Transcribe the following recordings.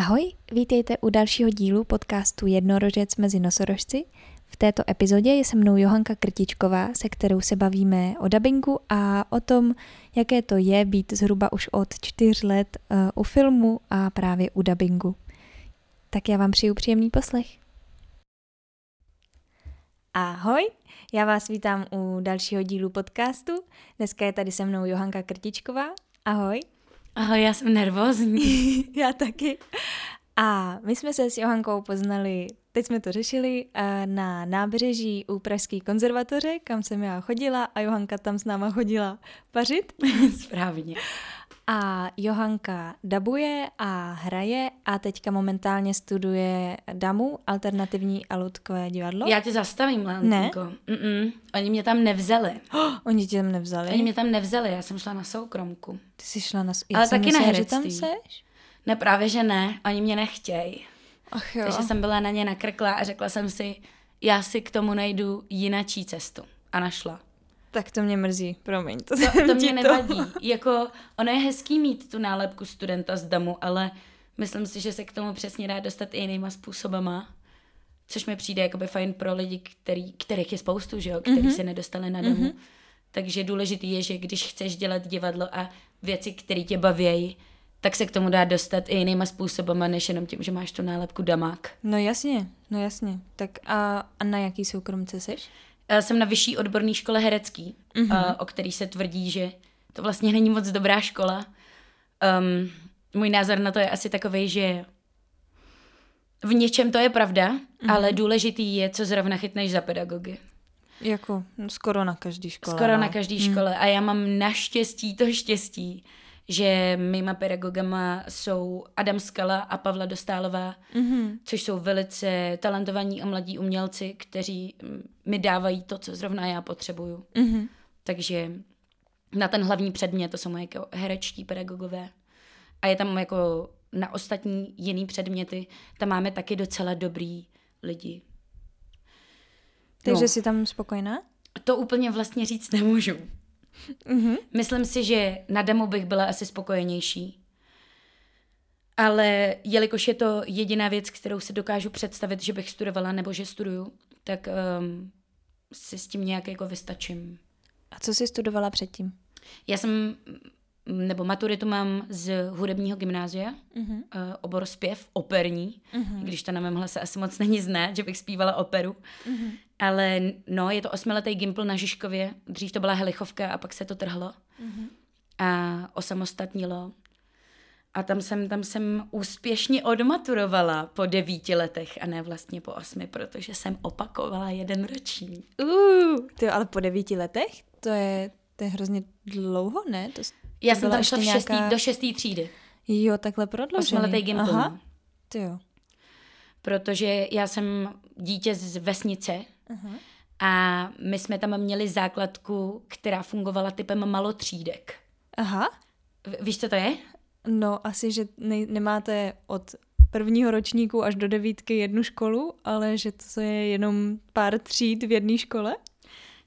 Ahoj, vítejte u dalšího dílu podcastu Jednorožec mezi nosorožci. V této epizodě je se mnou Johanka Krtičková, se kterou se bavíme o dabingu a o tom, jaké to je být zhruba už od čtyř let uh, u filmu a právě u dabingu. Tak já vám přeju příjemný poslech. Ahoj, já vás vítám u dalšího dílu podcastu. Dneska je tady se mnou Johanka Krtičková. Ahoj. Ahoj, já jsem nervózní. já taky. A my jsme se s Johankou poznali, teď jsme to řešili, eh, na nábřeží u Pražské konzervatoře, kam jsem já chodila a Johanka tam s náma chodila pařit. Správně. A Johanka dabuje a hraje a teďka momentálně studuje damu, alternativní a ludkové divadlo. Já tě zastavím? Mm-mm. Oni mě tam nevzali. Oh, oni tě tam nevzali? Oni mě tam nevzali, já jsem šla na soukromku. Ty jsi šla na... Já Ale taky myslela, na že tam seš? Ne, právě že ne, oni mě nechtějí. Ach jo. Takže jsem byla na ně nakrkla a řekla jsem si, já si k tomu najdu jinačí cestu. A našla. Tak to mě mrzí, promiň. To, to, to mě nevadí. Jako, ono je hezký mít tu nálepku studenta z DAMu, ale myslím si, že se k tomu přesně dá dostat i jinýma způsobama. Což mi přijde jakoby fajn pro lidi, který, kterých je spoustu, že jo, který mm-hmm. se nedostali na DAMu. Mm-hmm. Takže důležitý je, že když chceš dělat divadlo a věci, které tě baví, tak se k tomu dá dostat i jinýma způsobama, než jenom tím, že máš tu nálepku damák. No jasně, no jasně. Tak a, a na jaký soukromce seš? Já jsem na vyšší odborné škole herecký, mm-hmm. o který se tvrdí, že to vlastně není moc dobrá škola. Um, můj názor na to je asi takový, že v něčem to je pravda, mm-hmm. ale důležitý je, co zrovna chytneš za pedagogy. Jako skoro na každý škole. Skoro no. na každý mm. škole. A já mám naštěstí to štěstí, že mýma pedagogama jsou Adam Skala a Pavla Dostálová, mm-hmm. což jsou velice talentovaní a mladí umělci, kteří mi dávají to, co zrovna já potřebuju. Mm-hmm. Takže na ten hlavní předmět, to jsou moje jako herečtí pedagogové. A je tam jako na ostatní jiný předměty, tam máme taky docela dobrý lidi. Takže no. jsi tam spokojená? To úplně vlastně říct nemůžu. Mm-hmm. Myslím si, že na demo bych byla asi spokojenější. Ale jelikož je to jediná věc, kterou si dokážu představit, že bych studovala nebo že studuju, tak um, si s tím nějak jako vystačím. A co jsi studovala předtím? Já jsem, nebo maturitu mám z hudebního gymnázia, uh-huh. uh, obor zpěv, operní, uh-huh. když to na mém hlase asi moc není znát, že bych zpívala operu. Uh-huh. Ale no, je to osmiletý gimpl na Žižkově. Dřív to byla helichovka a pak se to trhlo. Mm-hmm. A osamostatnilo. A tam jsem, tam jsem úspěšně odmaturovala po devíti letech a ne vlastně po osmi, protože jsem opakovala jeden ročník. Uh, ty ale po devíti letech? To je, to je hrozně dlouho, ne? To Já jsem tam šla v šestý, nějaká... do šestý třídy. Jo, takhle prodloužený. Osmiletý gimpl. Aha, ty jo. Protože já jsem dítě z vesnice, Uh-huh. A my jsme tam měli základku, která fungovala typem malotřídek. Aha. Víš, co to je? No, asi, že ne- nemáte od prvního ročníku až do devítky jednu školu, ale že to je jenom pár tříd v jedné škole?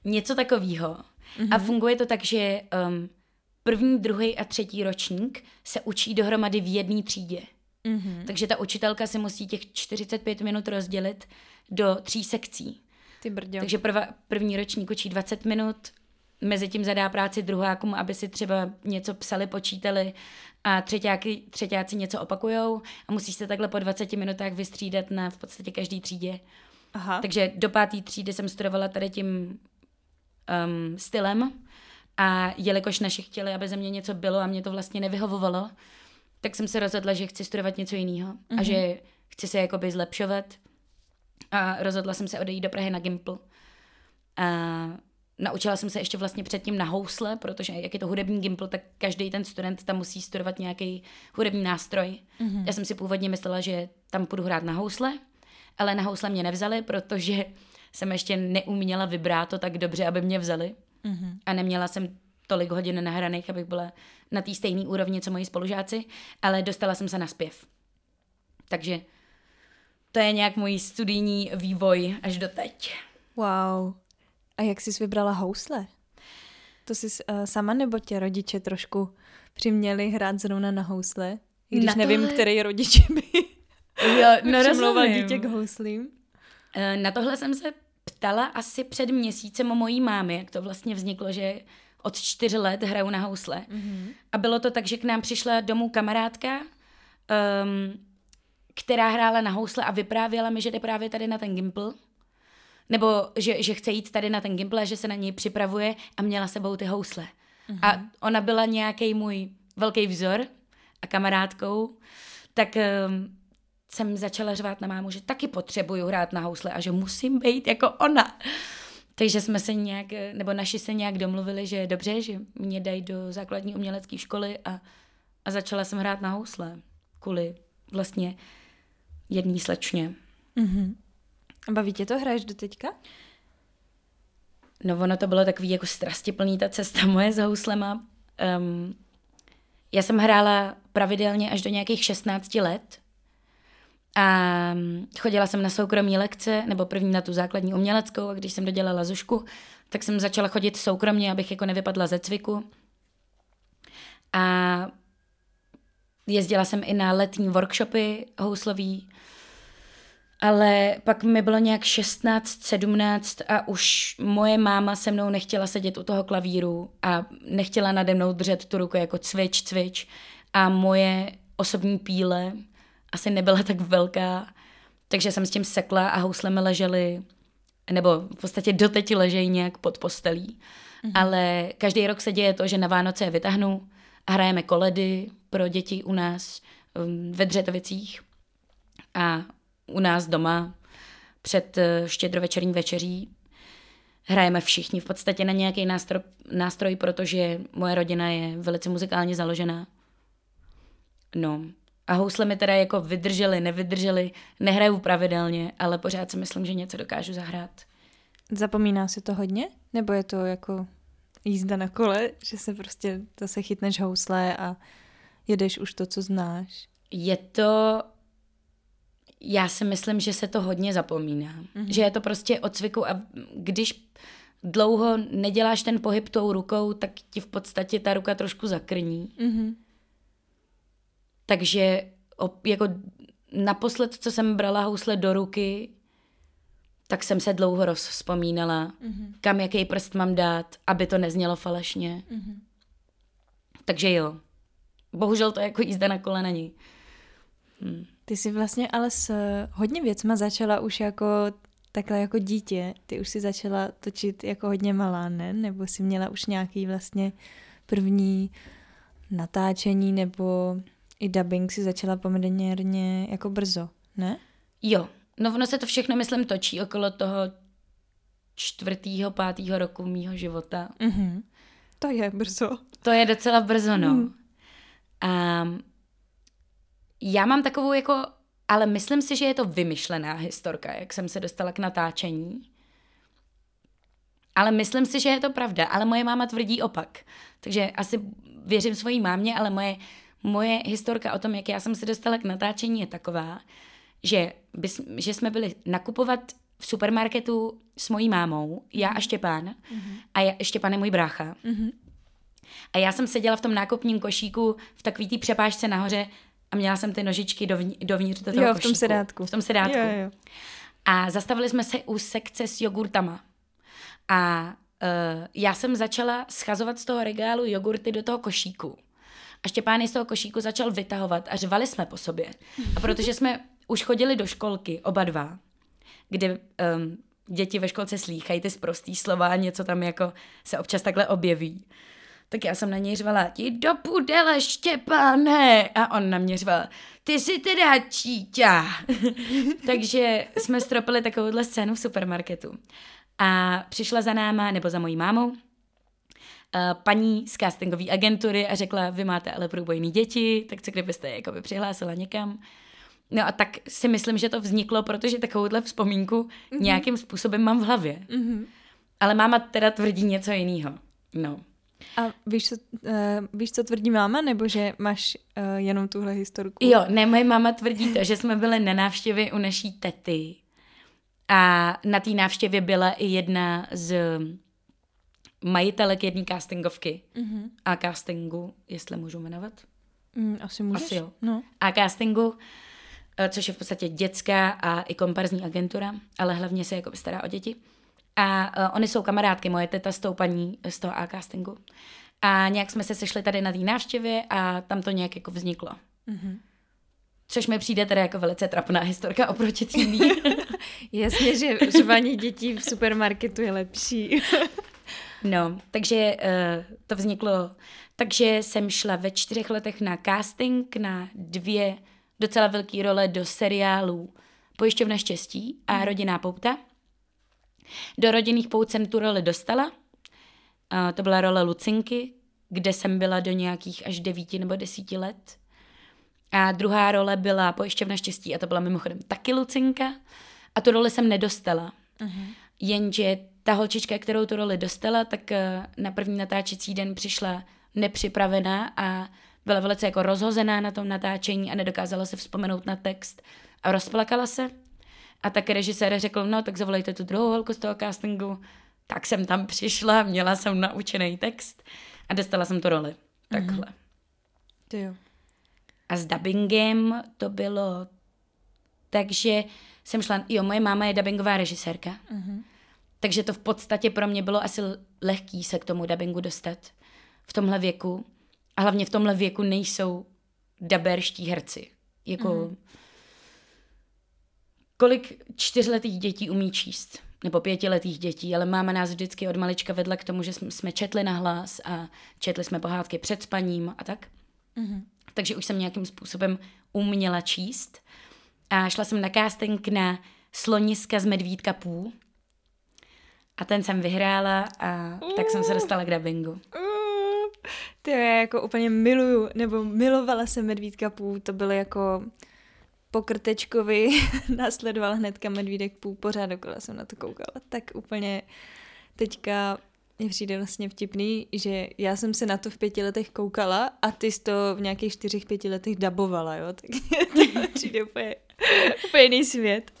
Něco takového. Uh-huh. A funguje to tak, že um, první, druhý a třetí ročník se učí dohromady v jedné třídě. Uh-huh. Takže ta učitelka si musí těch 45 minut rozdělit do tří sekcí. Ty brďo. Takže prva, první ročník učí 20 minut, mezi tím zadá práci druhákům, aby si třeba něco psali, počítali a třetíáky, třetíáci něco opakujou a musíš se takhle po 20 minutách vystřídat na v podstatě každý třídě. Aha. Takže do páté třídy jsem studovala tady tím um, stylem a jelikož naši chtěli, aby ze mě něco bylo a mě to vlastně nevyhovovalo, tak jsem se rozhodla, že chci studovat něco jiného mm-hmm. a mhm. že chci se jakoby zlepšovat a rozhodla jsem se odejít do Prahy na Gimpl. A naučila jsem se ještě vlastně předtím na housle, protože jak je to hudební Gimpl, tak každý ten student tam musí studovat nějaký hudební nástroj. Mm-hmm. Já jsem si původně myslela, že tam půjdu hrát na housle, ale na housle mě nevzali, protože jsem ještě neuměla vybrat to tak dobře, aby mě vzali. Mm-hmm. A neměla jsem tolik hodin nahraných, abych byla na té stejné úrovni, co moji spolužáci, ale dostala jsem se na zpěv. Takže to je nějak můj studijní vývoj až do teď. Wow. A jak jsi vybrala housle? To jsi uh, sama nebo tě rodiče trošku přiměli hrát zrovna na housle? I když Na nevím, tohle- který rodiče by Jo, no přemlouval dítě k houslím. Eh, Na tohle jsem se ptala asi před měsícem o mojí mámy, jak to vlastně vzniklo, že od čtyř let hraju na housle. Mhm. A bylo to tak, že k nám přišla domů kamarádka, um, která hrála na housle a vyprávěla mi, že jde právě tady na ten gimpl. Nebo že, že chce jít tady na ten gimpl a že se na něj připravuje a měla sebou ty housle. A ona byla nějaký můj velký vzor a kamarádkou, tak um, jsem začala řvát na mámu, že taky potřebuju hrát na housle a že musím být jako ona. Takže jsme se nějak, nebo naši se nějak domluvili, že je dobře, že mě dají do základní umělecké školy a, a začala jsem hrát na housle kvůli vlastně jedný slečně. Mhm. A baví tě to? Hraješ do teďka? No ono to bylo takový jako strastiplný ta cesta moje s houslema. Um, já jsem hrála pravidelně až do nějakých 16 let a chodila jsem na soukromí lekce, nebo první na tu základní uměleckou a když jsem dodělala zušku, tak jsem začala chodit soukromně, abych jako nevypadla ze cviku. A jezdila jsem i na letní workshopy houslový, ale pak mi bylo nějak 16, 17 a už moje máma se mnou nechtěla sedět u toho klavíru a nechtěla nade mnou držet tu ruku jako cvič, cvič. A moje osobní píle asi nebyla tak velká, takže jsem s tím sekla a housle mi ležely, nebo v podstatě doteď ležejí nějak pod postelí. Mm-hmm. Ale každý rok se děje to, že na Vánoce je vytáhnu a hrajeme koledy pro děti u nás um, ve Dřetovicích a u nás doma před eh, štědrovečerní večeří hrajeme všichni v podstatě na nějaký nástroj, nástroj, protože moje rodina je velice muzikálně založená. No, a housle mi teda jako vydržely, nevydržely, nehraju pravidelně, ale pořád si myslím, že něco dokážu zahrát. Zapomíná se to hodně? Nebo je to jako jízda na kole, že se prostě zase chytneš housle a jedeš už to, co znáš? Je to, já si myslím, že se to hodně zapomíná. Mm-hmm. Že je to prostě od cviku a když dlouho neděláš ten pohyb tou rukou, tak ti v podstatě ta ruka trošku zakrní. Mhm. Takže jako naposled, co jsem brala housle do ruky, tak jsem se dlouho rozvzpomínala, mm-hmm. kam jaký prst mám dát, aby to neznělo falešně. Mm-hmm. Takže jo. Bohužel to jako jízda na kole není. Hm. Ty jsi vlastně ale s hodně věcma začala už jako takhle jako dítě. Ty už si začala točit jako hodně malá, ne? Nebo jsi měla už nějaký vlastně první natáčení nebo i dubbing si začala poměrně jako brzo, ne? Jo. No ono se to všechno, myslím, točí okolo toho čtvrtýho, pátýho roku mýho života. Mhm. To je brzo. To je docela brzo, no. Hmm. A já mám takovou jako, ale myslím si, že je to vymyšlená historka, jak jsem se dostala k natáčení. Ale myslím si, že je to pravda, ale moje máma tvrdí opak. Takže asi věřím svojí mámě, ale moje, moje historka o tom, jak já jsem se dostala k natáčení, je taková, že, bys, že jsme byli nakupovat v supermarketu s mojí mámou, já a Štěpán. Mm-hmm. A já, Štěpán je můj brácha. Mhm. A já jsem seděla v tom nákupním košíku v takový té přepážce nahoře a měla jsem ty nožičky dovnitř, dovnitř do toho Jo, v tom košíku. sedátku. V tom sedátku. Jo, jo. A zastavili jsme se u sekce s jogurtama. A uh, já jsem začala schazovat z toho regálu jogurty do toho košíku. A Štěpán z toho košíku začal vytahovat a řvali jsme po sobě. A protože jsme už chodili do školky, oba dva, kde um, děti ve školce slýchají ty sprostý slova a něco tam jako se občas takhle objeví. Tak já jsem na něj řvala, ti do pudele, Štěpáne! A on na mě řval, ty jsi teda číťa. Takže jsme stropili takovouhle scénu v supermarketu. A přišla za náma, nebo za mojí mámou, paní z castingové agentury a řekla, vy máte ale průbojný děti, tak co kdybyste je jakoby přihlásila někam. No a tak si myslím, že to vzniklo, protože takovouhle vzpomínku mm-hmm. nějakým způsobem mám v hlavě. Mhm. Ale máma teda tvrdí něco jiného. No. A víš co, uh, víš, co tvrdí máma, nebo že máš uh, jenom tuhle historku? Jo, ne, moje máma tvrdí to, že jsme byli na návštěvě u naší tety. A na té návštěvě byla i jedna z majitelek jedné castingovky Mhm. a castingu, jestli můžu jmenovat. Mm, asi můžeš. Asi jo. No. A castingu, eh, což je v podstatě dětská a i komparzní agentura, ale hlavně se jako stará o děti. A uh, oni jsou kamarádky, moje teta s tou paní z toho A castingu. A nějak jsme se sešli tady na té návštěvě a tam to nějak jako vzniklo. Mm-hmm. Což mi přijde tedy jako velice trapná historka oproti tým. Jasně, že řvání dětí v supermarketu je lepší. no, takže uh, to vzniklo. Takže jsem šla ve čtyřech letech na casting na dvě docela velké role do seriálů Pojišťovna štěstí a Rodinná pouta. Do rodinných pout jsem tu roli dostala. Uh, to byla role Lucinky, kde jsem byla do nějakých až devíti nebo desíti let. A druhá role byla Pojišťovna štěstí a to byla mimochodem taky Lucinka. A tu roli jsem nedostala. Uh-huh. Jenže ta holčička, kterou tu roli dostala, tak uh, na první natáčecí den přišla nepřipravená a byla velice jako rozhozená na tom natáčení a nedokázala se vzpomenout na text a rozplakala se. A tak režisér řekl, no tak zavolejte tu druhou holku z toho castingu. Tak jsem tam přišla, měla jsem naučený text a dostala jsem tu roli. Takhle. Mm-hmm. To jo. A s dubbingem to bylo takže jsem šla, jo, moje máma je dubbingová režisérka, mm-hmm. Takže to v podstatě pro mě bylo asi lehký se k tomu dubbingu dostat v tomhle věku. A hlavně v tomhle věku nejsou daberští herci. Jako, mm-hmm. kolik čtyřletých dětí umí číst? Nebo pětiletých dětí, ale máma nás vždycky od malička vedla k tomu, že jsme četli na hlas a četli jsme pohádky před spaním a tak. Mm-hmm. Takže už jsem nějakým způsobem uměla číst. A šla jsem na casting na Sloniska z Medvídka půl. A ten jsem vyhrála a tak jsem se dostala k dubbingu. To já jako úplně miluju, nebo milovala jsem Medvídka půl, to bylo jako po Krtečkovi následoval hnedka Medvídek půl, pořád dokola jsem na to koukala, tak úplně teďka mně přijde vlastně vtipný, že já jsem se na to v pěti letech koukala a ty jsi to v nějakých čtyřech, pěti letech dabovala, jo, tak to přijde úplně, úplně jiný svět.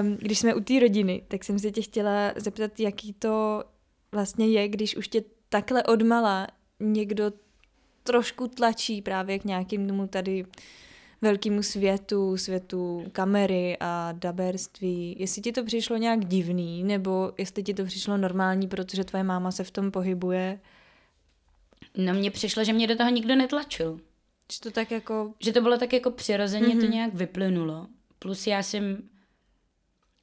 Um, když jsme u té rodiny, tak jsem se tě chtěla zeptat, jaký to vlastně je, když už tě takhle odmala někdo trošku tlačí právě k nějakým tomu tady velkému světu, světu kamery a daberství. Jestli ti to přišlo nějak divný, nebo jestli ti to přišlo normální, protože tvoje máma se v tom pohybuje? No mně přišlo, že mě do toho nikdo netlačil. Že to tak jako... Že to bylo tak jako přirozeně, mm-hmm. to mhm. nějak vyplynulo. Plus já jsem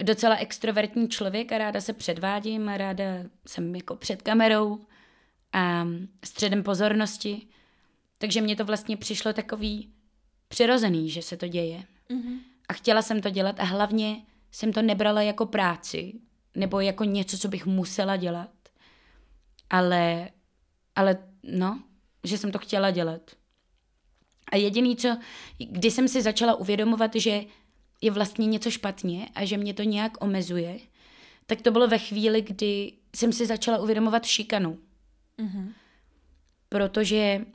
docela extrovertní člověk a ráda se předvádím a ráda jsem jako před kamerou a středem pozornosti. Takže mně to vlastně přišlo takový přirozený, že se to děje. Mm-hmm. A chtěla jsem to dělat a hlavně jsem to nebrala jako práci nebo jako něco, co bych musela dělat. Ale, ale no, že jsem to chtěla dělat. A jediný, co, kdy jsem si začala uvědomovat, že je vlastně něco špatně a že mě to nějak omezuje, tak to bylo ve chvíli, kdy jsem si začala uvědomovat šikanu. Mm-hmm. Protože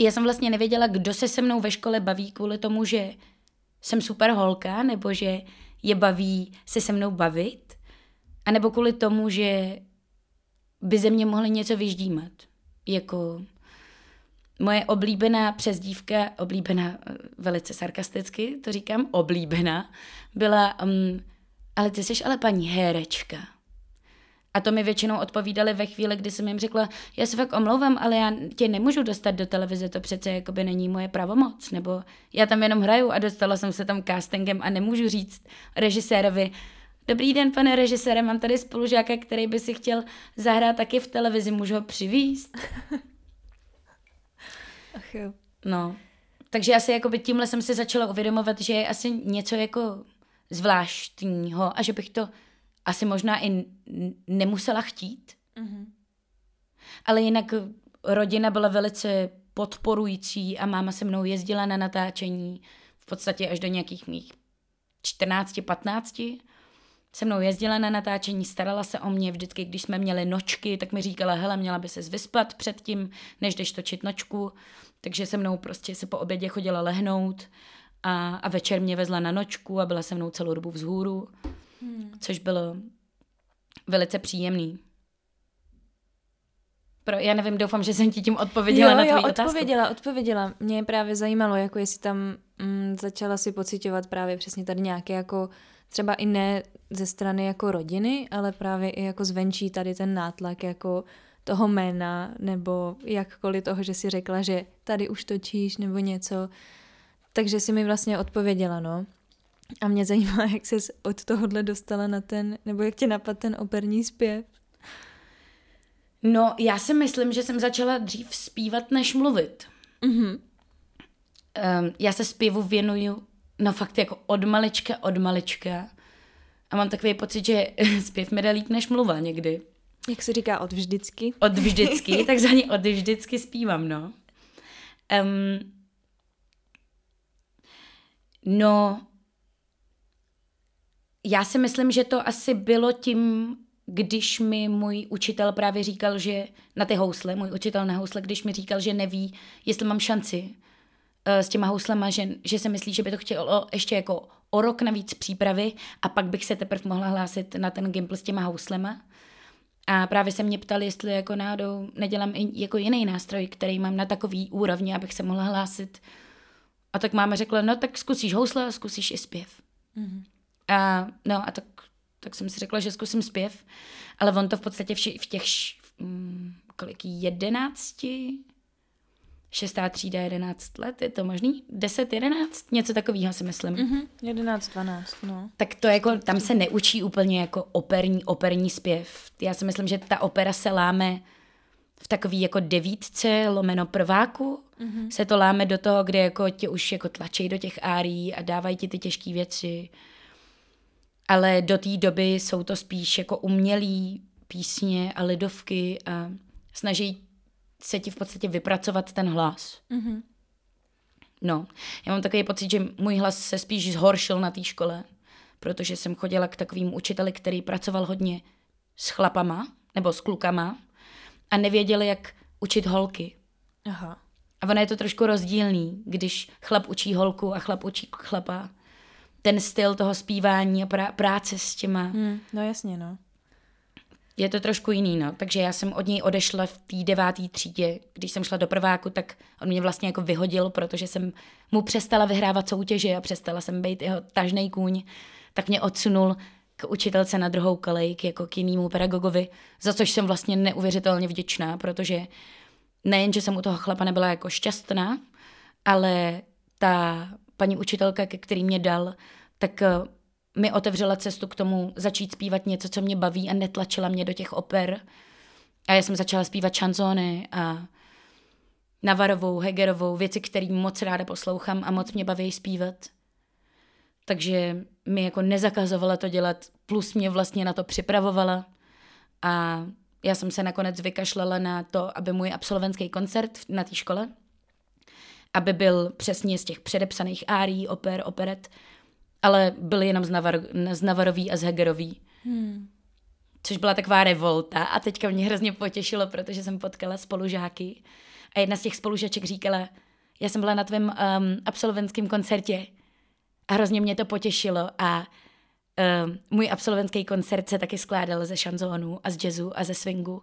já jsem vlastně nevěděla, kdo se se mnou ve škole baví kvůli tomu, že jsem super holka, nebo že je baví se se mnou bavit, anebo kvůli tomu, že by ze mě mohli něco vyždímat. Jako moje oblíbená přezdívka, oblíbená eh, velice sarkasticky, to říkám, oblíbená, byla, um, ale ty jsi ale paní herečka. A to mi většinou odpovídali ve chvíli, kdy jsem jim řekla, já se fakt omlouvám, ale já tě nemůžu dostat do televize, to přece jakoby není moje pravomoc, nebo já tam jenom hraju a dostala jsem se tam castingem a nemůžu říct režisérovi, Dobrý den, pane režisére, mám tady spolužáka, který by si chtěl zahrát taky v televizi, můžu ho přivíst? Ach jo. No, takže asi jakoby tímhle jsem si začala uvědomovat, že je asi něco jako zvláštního a že bych to asi možná i nemusela chtít. Mm-hmm. Ale jinak rodina byla velice podporující a máma se mnou jezdila na natáčení v podstatě až do nějakých mých 14, 15. Se mnou jezdila na natáčení, starala se o mě vždycky, když jsme měli nočky, tak mi říkala, hele, měla by se vyspat předtím, než jdeš točit nočku. Takže se mnou prostě se po obědě chodila lehnout a, a večer mě vezla na nočku a byla se mnou celou dobu vzhůru hmm. což bylo velice příjemný. Pro, já nevím, doufám, že jsem ti tím odpověděla jo, na jo, tvoji otázku. odpověděla, odpověděla. Mě právě zajímalo, jako jestli tam mm, začala si pocitovat právě přesně tady nějaké jako třeba i ne ze strany jako rodiny, ale právě i jako zvenčí tady ten nátlak jako toho jména, nebo jakkoliv toho, že si řekla, že tady už točíš, nebo něco. Takže si mi vlastně odpověděla, no. A mě zajímá, jak se od tohohle dostala na ten, nebo jak tě napadl ten operní zpěv. No, já si myslím, že jsem začala dřív zpívat, než mluvit. Mm-hmm. Um, já se zpěvu věnuju, no fakt jako od malička, od malička. A mám takový pocit, že zpěv mi jde líp než mluva někdy. Jak se říká od vždycky? Od vždycky, takzvaně od vždycky zpívám, no. Um, no, já si myslím, že to asi bylo tím, když mi můj učitel právě říkal, že na ty housle, můj učitel na housle, když mi říkal, že neví, jestli mám šanci s těma houslema, že, že se myslí, že by to chtělo ještě jako o rok navíc přípravy a pak bych se teprve mohla hlásit na ten gimpl s těma houslema. A právě se mě ptali, jestli jako náhodou nedělám i jako jiný nástroj, který mám na takový úrovni, abych se mohla hlásit. A tak máma řekla, no tak zkusíš housle a zkusíš i zpěv. Mm-hmm. A, no a tak, tak jsem si řekla, že zkusím zpěv, ale on to v podstatě v, v těch, mm, kolik, jedenácti, šestá třída, jedenáct let, je to možný? Deset, jedenáct? Něco takového si myslím. Mm-hmm, jedenáct, dvanáct, no. Tak to jako, tam se neučí úplně jako operní, operní zpěv. Já si myslím, že ta opera se láme v takový jako devítce, lomeno prváku, mm-hmm. se to láme do toho, kde jako tě už jako tlačí do těch árií a dávají ti ty těžké věci ale do té doby jsou to spíš jako umělý písně a lidovky a snaží se ti v podstatě vypracovat ten hlas. Mm-hmm. No, já mám takový pocit, že můj hlas se spíš zhoršil na té škole, protože jsem chodila k takovým učiteli, který pracoval hodně s chlapama nebo s klukama a nevěděli, jak učit holky. Aha. A ono je to trošku rozdílný, když chlap učí holku a chlap učí chlapa ten styl toho zpívání a prá- práce s těma. Hmm, no jasně, no. Je to trošku jiný, no. Takže já jsem od něj odešla v té deváté třídě. Když jsem šla do prváku, tak on mě vlastně jako vyhodil, protože jsem mu přestala vyhrávat soutěže a přestala jsem být jeho tažnej kůň. Tak mě odsunul k učitelce na druhou kolej, k jako k jinému pedagogovi, za což jsem vlastně neuvěřitelně vděčná, protože nejen, že jsem u toho chlapa nebyla jako šťastná, ale ta paní učitelka, ke který mě dal, tak eh, mi otevřela cestu k tomu začít zpívat něco, co mě baví a netlačila mě do těch oper. A já jsem začala zpívat šanzóny a Navarovou, Hegerovou, věci, které moc ráda poslouchám a moc mě baví zpívat. Takže mi jako nezakazovala to dělat, plus mě vlastně na to připravovala. A já jsem se nakonec vykašlala na to, aby můj absolventský koncert na té škole, aby byl přesně z těch předepsaných árií, oper, operet, ale byl jenom z, Navar, z Navarový a z Hegerový. Hmm. Což byla taková revolta a teďka mě hrozně potěšilo, protože jsem potkala spolužáky a jedna z těch spolužaček říkala, já jsem byla na tvém um, absolventském koncertě a hrozně mě to potěšilo a um, můj absolventský koncert se taky skládal ze šanzónu a z jazzu a ze swingu.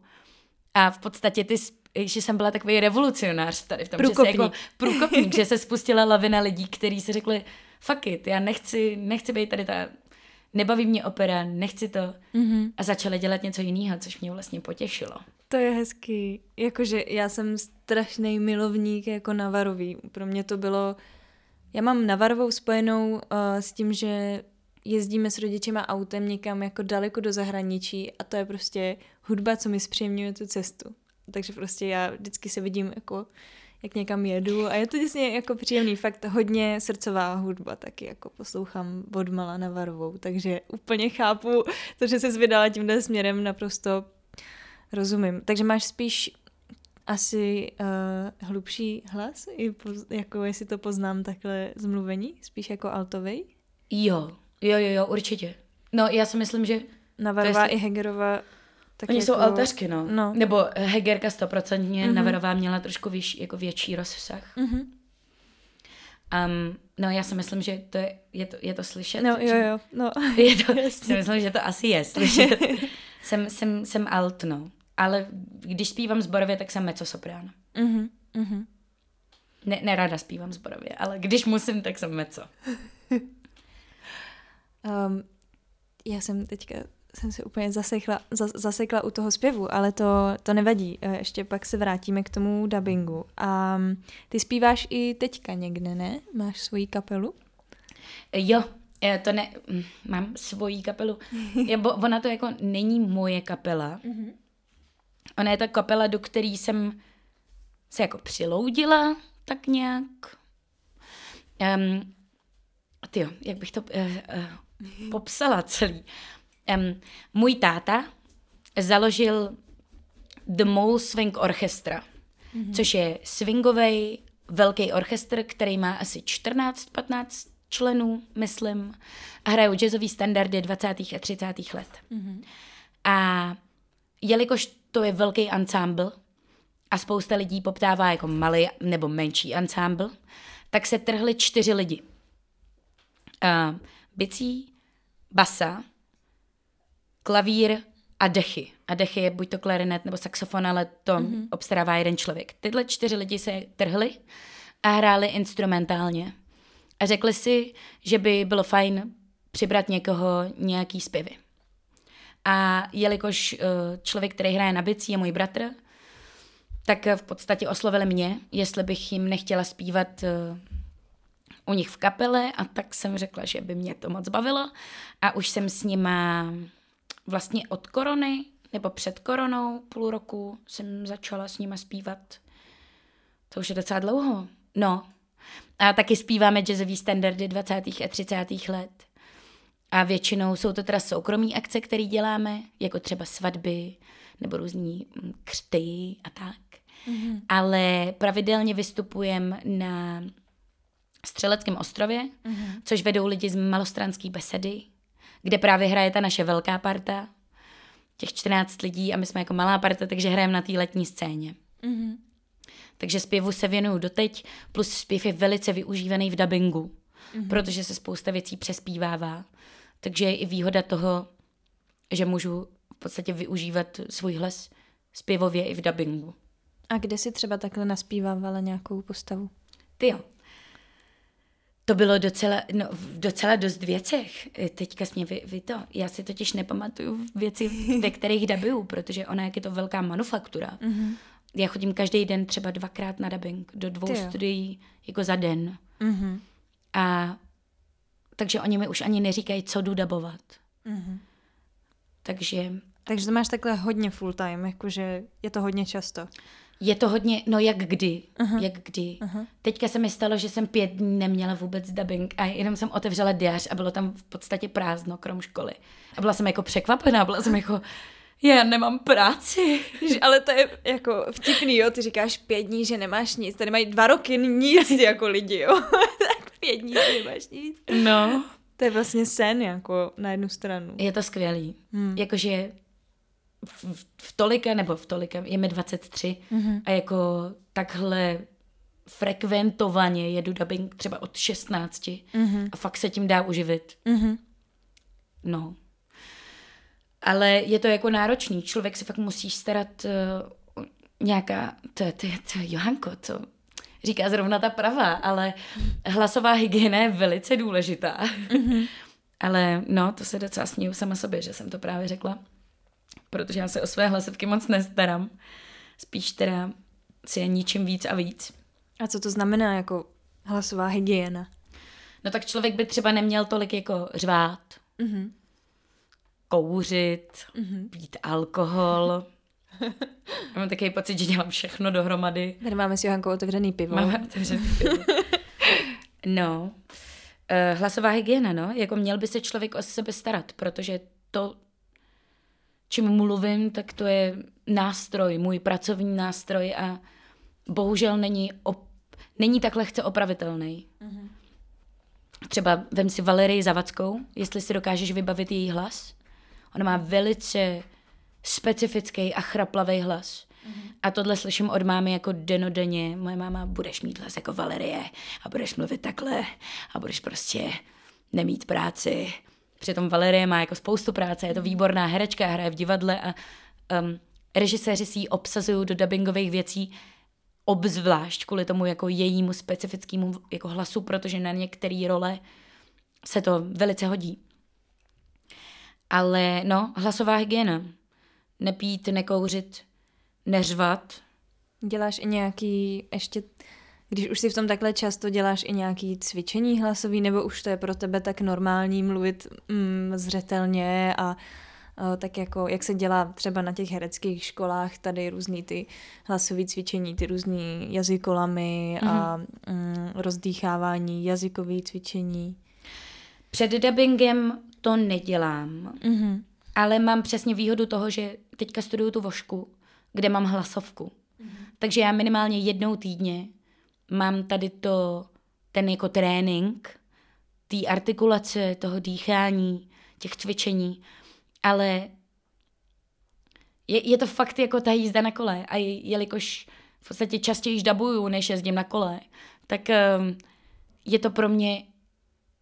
A v podstatě ty že jsem byla takový revolucionář tady v tom, průkopník. že se jako průkopník, že se spustila lavina lidí, kteří si řekli, fuck it, já nechci, nechci být tady ta, nebaví mě opera, nechci to. Mm-hmm. A začali dělat něco jiného, což mě vlastně potěšilo. To je hezký. Jakože já jsem strašný milovník jako Navarový. Pro mě to bylo... Já mám Navarovou spojenou uh, s tím, že jezdíme s rodičema autem někam jako daleko do zahraničí a to je prostě hudba, co mi zpříjemňuje tu cestu takže prostě já vždycky se vidím jako jak někam jedu a je to vlastně jako příjemný, fakt hodně srdcová hudba taky, jako poslouchám od Mala Navarovou, takže úplně chápu to, že se vydala tímhle směrem, naprosto rozumím. Takže máš spíš asi uh, hlubší hlas, i po, jako jestli to poznám takhle z mluvení, spíš jako altovej? Jo, jo, jo, jo, určitě. No já si myslím, že... Navarová i Hegerová tak Oni jako... jsou altařky, no. no. Nebo Hegerka stoprocentně, mm-hmm. Naverová měla trošku vyš, jako větší rozsah. Mm-hmm. Um, no já si myslím, že to je, je, to, je to slyšet. No jo, jo. No. Je to, si myslím, že to asi je slyšet. jsem, jsem, jsem alt, no. ale když zpívám zborově, tak jsem mezzo-soprán. Mhm, mhm. Ne, nerada zpívám zborově, ale když musím, tak jsem mezzo. Um, já jsem teďka jsem se úplně zasekla, zas, zasekla u toho zpěvu, ale to, to nevadí. Eh, Ještě pak se vrátíme k tomu dubbingu. A mm, ty zpíváš i teďka někde, ne? Máš svoji kapelu? Jo, eh, to ne, mm, mám svoji kapelu. Je, bo, ona to jako není moje kapela. Mhm. Ona je ta kapela, do které jsem se jako přiloudila, tak nějak. Um, tyjo, jak bych to uh, uh, popsala celý. Um, můj táta založil The Mole Swing Orchestra, mm-hmm. což je swingový velký orchestr, který má asi 14-15 členů, myslím, a hrajou jazzový standardy 20. a 30. let. Mm-hmm. A jelikož to je velký ansámbl a spousta lidí poptává jako malý nebo menší ansámbl, tak se trhli čtyři lidi. Uh, bicí, basa, klavír a dechy. A dechy je buď to klarinet nebo saxofon, ale to mm-hmm. obstarává jeden člověk. Tyhle čtyři lidi se trhli a hráli instrumentálně. A řekli si, že by bylo fajn přibrat někoho nějaký zpěvy. A jelikož uh, člověk, který hraje na bicí, je můj bratr, tak v podstatě oslovili mě, jestli bych jim nechtěla zpívat uh, u nich v kapele a tak jsem řekla, že by mě to moc bavilo a už jsem s nima vlastně od korony nebo před koronou půl roku jsem začala s nima zpívat. To už je docela dlouho. No. A taky zpíváme jazzový standardy 20. a 30. let. A většinou jsou to teda soukromí akce, které děláme, jako třeba svatby nebo různý mm, křty a tak. Mm-hmm. Ale pravidelně vystupujeme na Střeleckém ostrově, mm-hmm. což vedou lidi z malostranské besedy, kde právě hraje ta naše velká parta, těch 14 lidí a my jsme jako malá parta, takže hrajeme na té letní scéně. Mm-hmm. Takže zpěvu se věnuju doteď, plus zpěv je velice využívaný v dubbingu, mm-hmm. protože se spousta věcí přespívává. Takže je i výhoda toho, že můžu v podstatě využívat svůj hlas zpěvově i v dubbingu. A kde si třeba takhle naspívávala nějakou postavu? Ty jo. To bylo docela, no, docela dost věcech. Teďka mě vy, vy to. Já si totiž nepamatuju věci, ve kterých dabuju, protože ona, jak je to velká manufaktura. Mm-hmm. Já chodím každý den třeba dvakrát na dubbing, do dvou studií jako za den. Mm-hmm. A takže oni mi už ani neříkají, co jdu dabovat. Mm-hmm. Takže... Takže to máš takhle hodně full time, jakože je to hodně často. Je to hodně, no jak kdy, uh-huh. jak kdy. Uh-huh. Teďka se mi stalo, že jsem pět dní neměla vůbec dubbing a jenom jsem otevřela diář a bylo tam v podstatě prázdno, krom školy. A byla jsem jako překvapená, byla jsem jako, já nemám práci. Ale to je jako vtipný, jo, ty říkáš pět dní, že nemáš nic, tady mají dva roky nic jako lidi, jo. tak pět dní, že nemáš nic. No. To je vlastně sen, jako na jednu stranu. Je to skvělý. Hmm. Jakože v, v tolika, nebo v tolika, je mi 23 mm-hmm. a jako takhle frekventovaně jedu dubbing třeba od 16 mm-hmm. a fakt se tím dá uživit. Mm-hmm. No. Ale je to jako náročný. Člověk si fakt musí starat uh, nějaká, to, to, to, to Johanko, to říká zrovna ta pravá, ale hlasová hygiena je velice důležitá. Mm-hmm. ale no, to se docela směju sama sobě, že jsem to právě řekla protože já se o své hlasivky moc nestarám. Spíš teda si je ničím víc a víc. A co to znamená jako hlasová hygiena? No tak člověk by třeba neměl tolik jako řvát, mm-hmm. kouřit, mm-hmm. pít alkohol. Mám takový pocit, že dělám všechno dohromady. Tady máme s Johankou otevřený pivo. Máme otevřený pivo. no. Uh, hlasová hygiena, no. Jako měl by se člověk o sebe starat, protože to čím mluvím, tak to je nástroj, můj pracovní nástroj a bohužel není, op, není tak lehce opravitelný. Mm-hmm. Třeba vem si Valerii Zavackou, jestli si dokážeš vybavit její hlas. Ona má velice specifický a chraplavý hlas. Mm-hmm. A tohle slyším od mámy jako denodenně. Moje máma, budeš mít hlas jako Valerie a budeš mluvit takhle a budeš prostě nemít práci Přitom Valerie má jako spoustu práce, je to výborná herečka, hraje v divadle a um, režiséři si ji obsazují do dubbingových věcí obzvlášť kvůli tomu jako jejímu specifickému jako hlasu, protože na některé role se to velice hodí. Ale no, hlasová hygiena. Nepít, nekouřit, neřvat. Děláš i nějaký ještě, když už si v tom takhle často děláš i nějaký cvičení hlasový, nebo už to je pro tebe tak normální mluvit mm, zřetelně a tak jako, jak se dělá třeba na těch hereckých školách, tady různý ty hlasové cvičení, ty různý jazykolamy mm-hmm. a mm, rozdýchávání, jazykové cvičení. Před dubbingem to nedělám, mm-hmm. ale mám přesně výhodu toho, že teďka studuju tu vošku, kde mám hlasovku. Mm-hmm. Takže já minimálně jednou týdně mám tady to, ten jako trénink, té artikulace, toho dýchání, těch cvičení, ale je, je to fakt jako ta jízda na kole a jelikož v podstatě častěji dabuju, než jezdím na kole, tak um, je to pro mě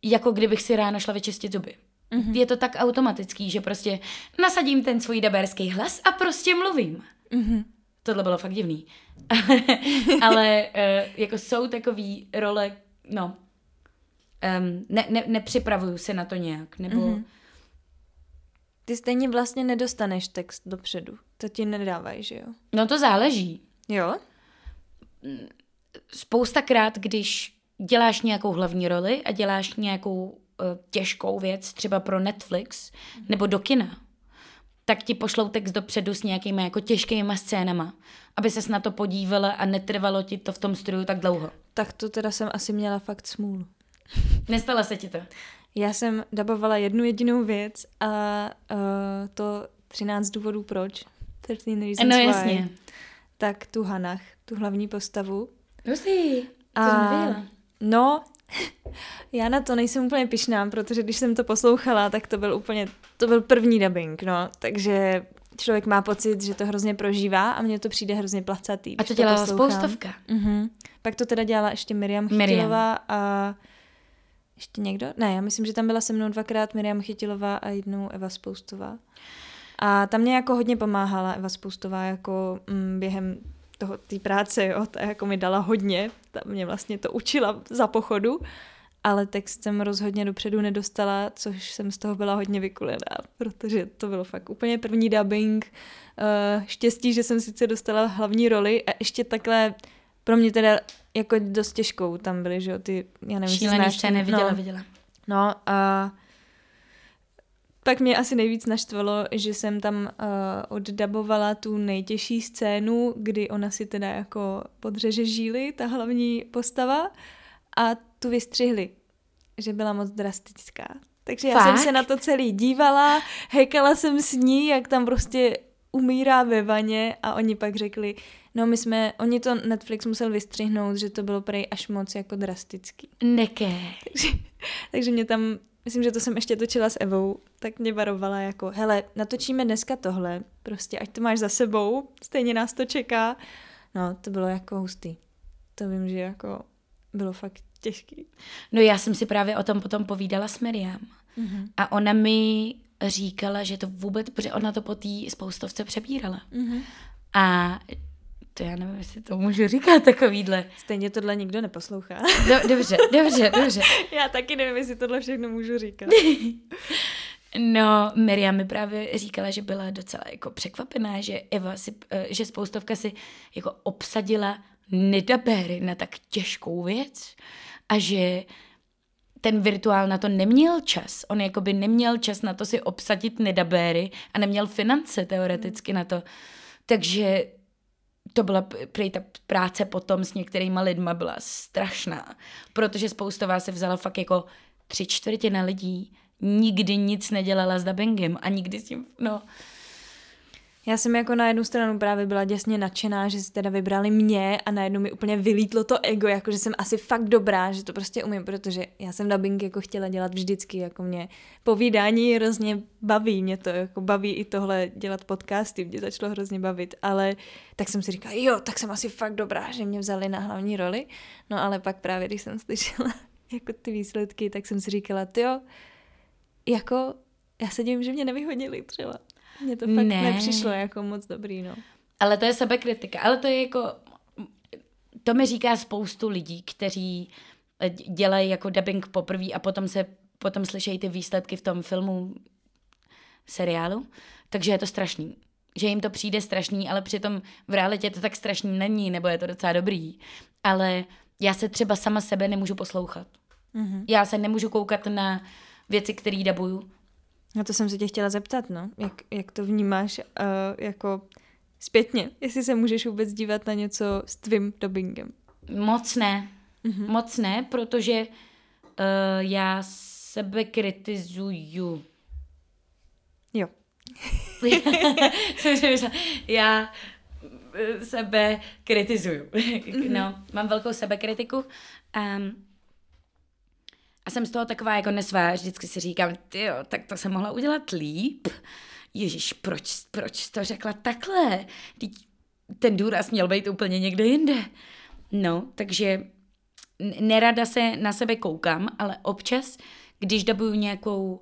jako kdybych si ráno šla vyčistit zuby. Mm-hmm. Je to tak automatický, že prostě nasadím ten svůj daberský hlas a prostě mluvím. Mm-hmm. Tohle bylo fakt divný. Ale uh, jako jsou takový role, no, um, ne, ne, nepřipravuju se na to nějak, nebo... Mm-hmm ty stejně vlastně nedostaneš text dopředu. To ti nedávají, že jo? No to záleží. Jo? Spoustakrát, když děláš nějakou hlavní roli a děláš nějakou uh, těžkou věc, třeba pro Netflix mm. nebo do kina, tak ti pošlou text dopředu s nějakými jako těžkými scénama, aby ses na to podívala a netrvalo ti to v tom studiu tak dlouho. Tak to teda jsem asi měla fakt smůlu. Nestala se ti to? Já jsem dabovala jednu jedinou věc a uh, to 13 důvodů proč. 13 reasons no, why. jasně. Tak tu Hanach, tu hlavní postavu. Hustý, to a, jsem No, já na to nejsem úplně pišná, protože když jsem to poslouchala, tak to byl úplně, to byl první dubbing, no, takže člověk má pocit, že to hrozně prožívá a mně to přijde hrozně placatý. A to dělala to spoustovka. Uh-huh. Pak to teda dělala ještě Miriam Chytilová a ještě někdo? Ne, já myslím, že tam byla se mnou dvakrát Miriam Chytilová a jednou Eva Spoustová. A tam mě jako hodně pomáhala Eva Spoustová jako mm, během toho, té práce, jo, ta jako mi dala hodně, ta mě vlastně to učila za pochodu, ale text jsem rozhodně dopředu nedostala, což jsem z toho byla hodně vykulená, protože to bylo fakt úplně první dubbing. Uh, štěstí, že jsem sice dostala hlavní roli a ještě takhle pro mě teda jako dost těžkou tam byly, že jo, ty, já nevím, Šílený znáš, scény, viděla, no, viděla. No a pak mě asi nejvíc naštvalo, že jsem tam uh, oddabovala tu nejtěžší scénu, kdy ona si teda jako podřeže žíly, ta hlavní postava, a tu vystřihli, že byla moc drastická. Takže já Fakt? jsem se na to celý dívala, hekala jsem s ní, jak tam prostě umírá ve vaně a oni pak řekli, no my jsme, oni to Netflix musel vystřihnout, že to bylo prej až moc jako drastický. Neké. Takže, takže mě tam, myslím, že to jsem ještě točila s Evou, tak mě varovala jako, hele, natočíme dneska tohle, prostě ať to máš za sebou, stejně nás to čeká. No, to bylo jako hustý. To vím, že jako bylo fakt těžký. No já jsem si právě o tom potom povídala s Miriam. Mm-hmm. A ona mi říkala, že to vůbec, protože ona to po té spoustovce přebírala. Mm-hmm. A to já nevím, jestli to můžu říkat takovýhle. Stejně tohle nikdo neposlouchá. Do, dobře, dobře, dobře. já taky nevím, jestli tohle všechno můžu říkat. No, Miriam mi právě říkala, že byla docela jako překvapená, že Eva si, eh, že spoustovka si jako obsadila nedabéry na tak těžkou věc a že ten virtuál na to neměl čas. On jakoby neměl čas na to si obsadit nedabéry a neměl finance teoreticky na to. Takže to byla prý ta práce potom s některýma lidma byla strašná, protože spousta vás se vzala fakt jako tři čtvrtina lidí nikdy nic nedělala s dubbingem a nikdy s tím, no, já jsem jako na jednu stranu právě byla děsně nadšená, že si teda vybrali mě a najednou mi úplně vylítlo to ego, jako že jsem asi fakt dobrá, že to prostě umím, protože já jsem dubbing jako chtěla dělat vždycky, jako mě povídání hrozně baví, mě to jako baví i tohle dělat podcasty, mě začalo hrozně bavit, ale tak jsem si říkala, jo, tak jsem asi fakt dobrá, že mě vzali na hlavní roli, no ale pak právě, když jsem slyšela jako ty výsledky, tak jsem si říkala, jo, jako já se divím, že mě nevyhodili třeba. Mně to fakt ne. nepřišlo jako moc dobrý, no. Ale to je sebekritika. Ale to je jako... To mi říká spoustu lidí, kteří eh, dělají jako dubbing poprvé a potom se potom slyšejí ty výsledky v tom filmu, seriálu, takže je to strašný. Že jim to přijde strašný, ale přitom v realitě to tak strašný není, nebo je to docela dobrý. Ale já se třeba sama sebe nemůžu poslouchat. Mm-hmm. Já se nemůžu koukat na věci, které dabuju. Na to jsem se tě chtěla zeptat, no. Jak, jak to vnímáš uh, jako zpětně? Jestli se můžeš vůbec dívat na něco s tvým dubbingem? Moc ne. Mm-hmm. Moc ne, protože uh, já sebe kritizuju. Jo. já eh, sebe kritizuju. Mm-hmm. No, mám velkou sebekritiku. Um, a jsem z toho taková jako nesvá, vždycky si říkám, jo, tak to jsem mohla udělat líp. Ježíš, proč, proč to řekla takhle? Ten důraz měl být úplně někde jinde. No, takže nerada se na sebe koukám, ale občas, když dabuju nějakou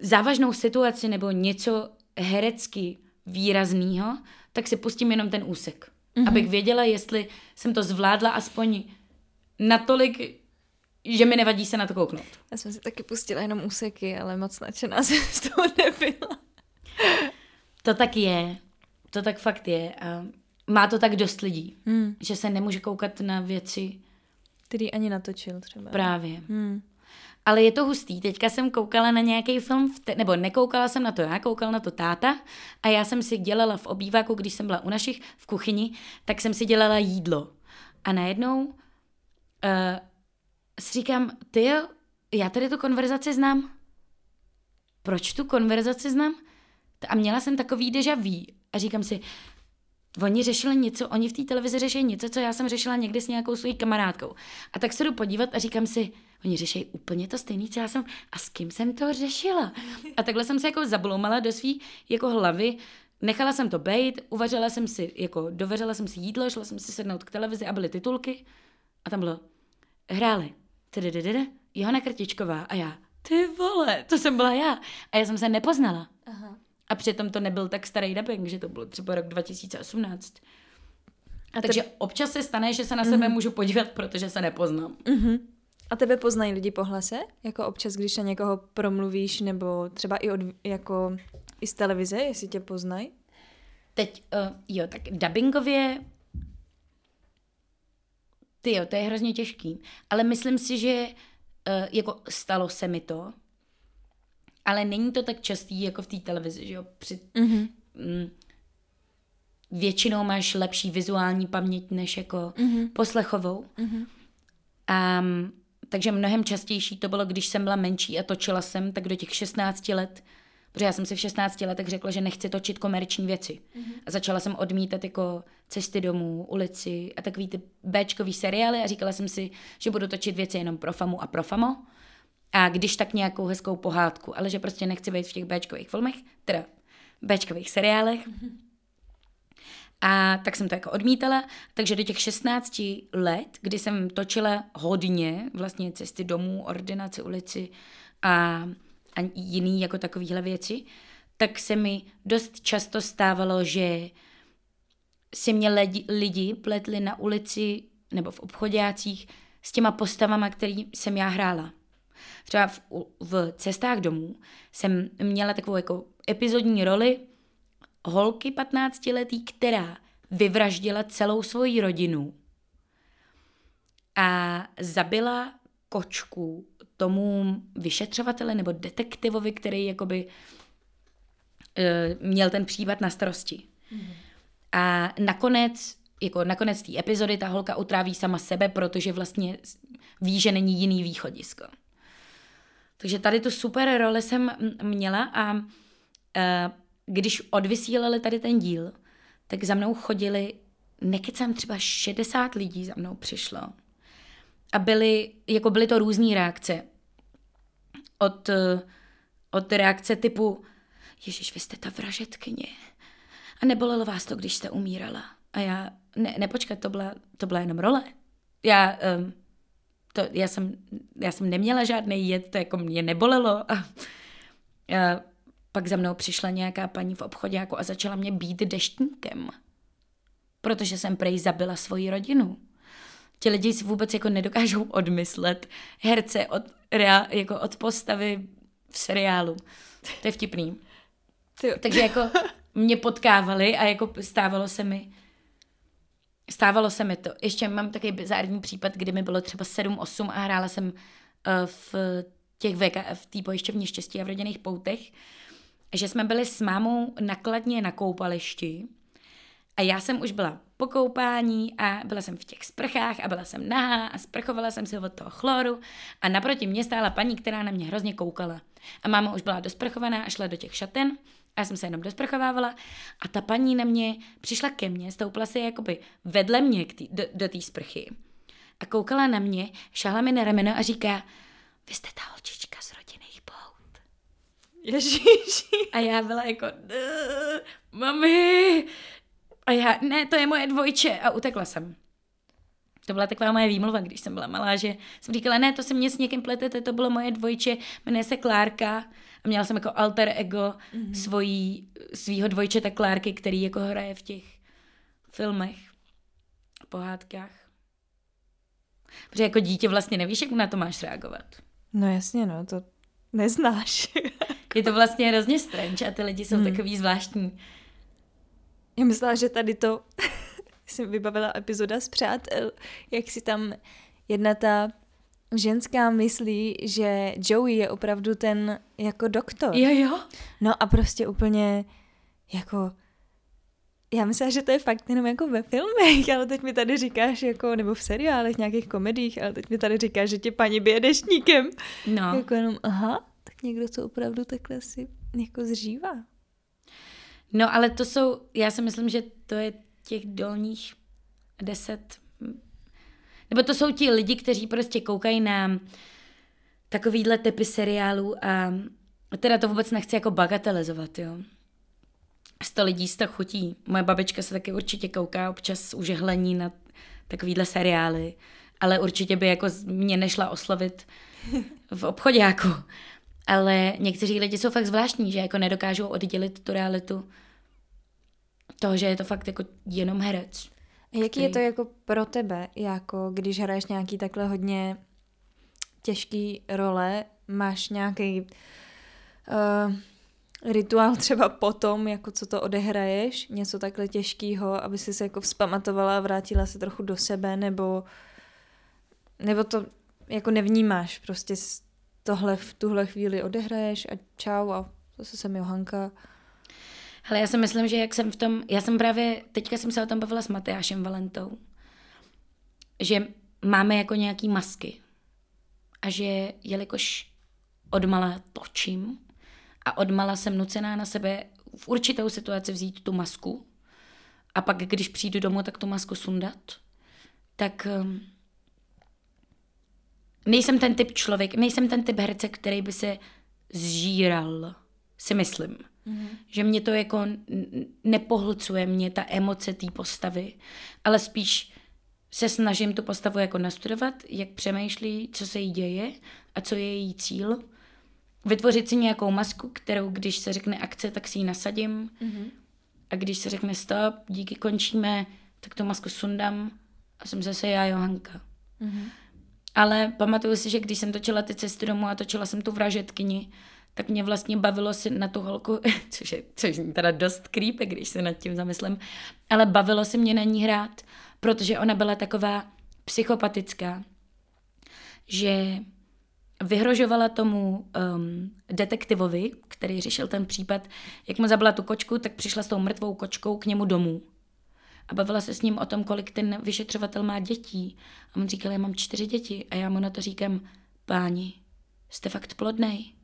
závažnou situaci nebo něco herecky výrazného, tak si pustím jenom ten úsek. Mm-hmm. Abych věděla, jestli jsem to zvládla aspoň natolik, že mi nevadí se na to kouknout. Já jsem si taky pustila jenom úseky, ale moc nadšená jsem z toho nebyla. to tak je. To tak fakt je. A má to tak dost lidí, hmm. že se nemůže koukat na věci. Který ani natočil třeba. Právě. Hmm. Ale je to hustý. Teďka jsem koukala na nějaký film, te- nebo nekoukala jsem na to já, koukal na to táta a já jsem si dělala v obýváku, když jsem byla u našich v kuchyni, tak jsem si dělala jídlo. A najednou uh, si říkám, ty jo, já tady tu konverzaci znám. Proč tu konverzaci znám? A měla jsem takový deja vu. A říkám si, Oni řešili něco, oni v té televizi řeší něco, co já jsem řešila někdy s nějakou svou kamarádkou. A tak se jdu podívat a říkám si, oni řeší úplně to stejné, co já jsem, a s kým jsem to řešila? A takhle jsem se jako zabloumala do svý jako hlavy, nechala jsem to bejt, uvařila jsem si, jako doveřila jsem si jídlo, šla jsem si sednout k televizi a byly titulky a tam bylo, hráli, Johana Krtičková a já, ty vole, to jsem byla já. A já jsem se nepoznala. Aha. A přitom to nebyl tak starý dubbing, že to bylo třeba rok 2018. A Takže tebe... občas se stane, že se na sebe mm-hmm. můžu podívat, protože se nepoznám. Mm-hmm. A tebe poznají lidi po hlase? Jako občas, když na někoho promluvíš, nebo třeba i, od, jako, i z televize, jestli tě poznají? Teď, uh, jo, tak dubbingově ty jo, to je hrozně těžký. Ale myslím si, že uh, jako stalo se mi to, ale není to tak častý jako v té televizi, že jo? Při, mm-hmm. mm, většinou máš lepší vizuální paměť než jako mm-hmm. poslechovou. Mm-hmm. Um, takže mnohem častější to bylo, když jsem byla menší a točila jsem, tak do těch 16 let Protože já jsem si v 16 letech řekla, že nechci točit komerční věci. Mm-hmm. A začala jsem odmítat jako cesty domů, ulici a takový ty Bčkový seriály a říkala jsem si, že budu točit věci jenom pro famu a pro famo. A když tak nějakou hezkou pohádku, ale že prostě nechci být v těch Bčkových filmech, teda Bčkových seriálech. Mm-hmm. A tak jsem to jako odmítala, takže do těch 16 let, kdy jsem točila hodně vlastně cesty domů, ordinaci, ulici a a jiný jako takovýhle věci, tak se mi dost často stávalo, že si mě lidi, lidi pletli na ulici nebo v obchodácích s těma postavama, který jsem já hrála. Třeba v, v cestách domů jsem měla takovou jako epizodní roli holky 15 letý, která vyvraždila celou svoji rodinu a zabila kočku tomu vyšetřovateli nebo detektivovi, který jakoby uh, měl ten případ na starosti. Mm. A nakonec, jako nakonec té epizody ta holka utráví sama sebe, protože vlastně ví, že není jiný východisko. Takže tady tu super roli jsem měla a uh, když odvysílali tady ten díl, tak za mnou chodili, nekecám třeba 60 lidí za mnou přišlo a byly, jako byly to různé reakce. Od, od reakce typu Ježíš, vy jste ta vražetkyně. A nebolelo vás to, když jste umírala. A já, ne, nepočkat, to byla, to byla jenom role. Já, um, to, já, jsem, já jsem neměla žádný jed, to jako mě nebolelo. A, a pak za mnou přišla nějaká paní v obchodě jako a začala mě být deštníkem. Protože jsem prej zabila svoji rodinu. Ti lidi si vůbec jako nedokážou odmyslet herce od, reál, jako od postavy v seriálu. To je vtipný. Takže jako mě potkávali a jako stávalo se mi, stávalo se mi to. Ještě mám takový bizární případ, kdy mi bylo třeba 7-8 a hrála jsem uh, v těch VK, v té pojišťovně štěstí a v rodinných poutech, že jsme byli s mámou nakladně na koupališti a já jsem už byla po koupání a byla jsem v těch sprchách a byla jsem nahá a sprchovala jsem si od toho chloru a naproti mě stála paní, která na mě hrozně koukala. A máma už byla dosprchovaná a šla do těch šaten a já jsem se jenom dosprchovávala a ta paní na mě přišla ke mně, stoupla se jakoby vedle mě k tý, do, do té sprchy a koukala na mě, šáhla mi na rameno a říká, vy jste ta holčička z rodinných pout. Ježíši. A já byla jako, mami. A já, ne, to je moje dvojče. A utekla jsem. To byla taková moje výmluva, když jsem byla malá, že jsem říkala, ne, to se mě s někým pletete, to bylo moje dvojče, jmenuje se Klárka. A měla jsem jako alter ego mm-hmm. svojí, svýho dvojčeta Klárky, který jako hraje v těch filmech, pohádkách. Protože jako dítě vlastně nevíš, jak na to máš reagovat. No jasně, no, to neznáš. je to vlastně hrozně strange a ty lidi jsou hmm. takový zvláštní. Já myslela, že tady to jsem vybavila epizoda z Přátel, jak si tam jedna ta ženská myslí, že Joey je opravdu ten jako doktor. Jo, jo. No a prostě úplně jako já myslím, že to je fakt jenom jako ve filmech, ale teď mi tady říkáš jako, nebo v seriálech, nějakých komedích, ale teď mi tady říkáš, že tě paní bije dešníkem. No. Jako jenom, aha, tak někdo to opravdu takhle si jako zřívá. No ale to jsou, já si myslím, že to je těch dolních deset, nebo to jsou ti lidi, kteří prostě koukají na takovýhle typy seriálů a teda to vůbec nechci jako bagatelizovat, jo. Sto lidí, sto chutí. Moje babička se taky určitě kouká občas užehlení na takovýhle seriály, ale určitě by jako mě nešla oslovit v obchodě jako. Ale někteří lidi jsou fakt zvláštní, že jako nedokážou oddělit tu realitu toho, že je to fakt jako jenom herec. A jaký který... je to jako pro tebe, jako když hraješ nějaký takhle hodně těžký role, máš nějaký uh, rituál třeba potom, jako co to odehraješ, něco takhle těžkého, aby si se jako vzpamatovala a vrátila se trochu do sebe, nebo, nebo to jako nevnímáš, prostě tohle v tuhle chvíli odehraješ a čau a zase jsem Johanka. Ale já si myslím, že jak jsem v tom, já jsem právě, teďka jsem se o tom bavila s Matyášem Valentou, že máme jako nějaký masky a že jelikož odmala točím a odmala jsem nucená na sebe v určitou situaci vzít tu masku a pak, když přijdu domů, tak tu masku sundat, tak um, nejsem ten typ člověk, nejsem ten typ herce, který by se zžíral, si myslím. Mm-hmm. Že mě to jako nepohlcuje mě ta emoce té postavy, ale spíš se snažím tu postavu jako nastudovat, jak přemýšlí, co se jí děje a co je její cíl. Vytvořit si nějakou masku, kterou když se řekne akce, tak si ji nasadím. Mm-hmm. A když se řekne stop, díky končíme, tak tu masku sundám a jsem zase já Johanka. Mm-hmm. Ale pamatuju si, že když jsem točila ty cesty domů a točila jsem tu vražetkyni, tak mě vlastně bavilo si na tu holku, což je, což je teda dost creepy, když se nad tím zamyslím, ale bavilo si mě na ní hrát, protože ona byla taková psychopatická, že vyhrožovala tomu um, detektivovi, který řešil ten případ, jak mu zabila tu kočku, tak přišla s tou mrtvou kočkou k němu domů. A bavila se s ním o tom, kolik ten vyšetřovatel má dětí. A on říkal, já mám čtyři děti. A já mu na to říkám, páni, jste fakt plodnej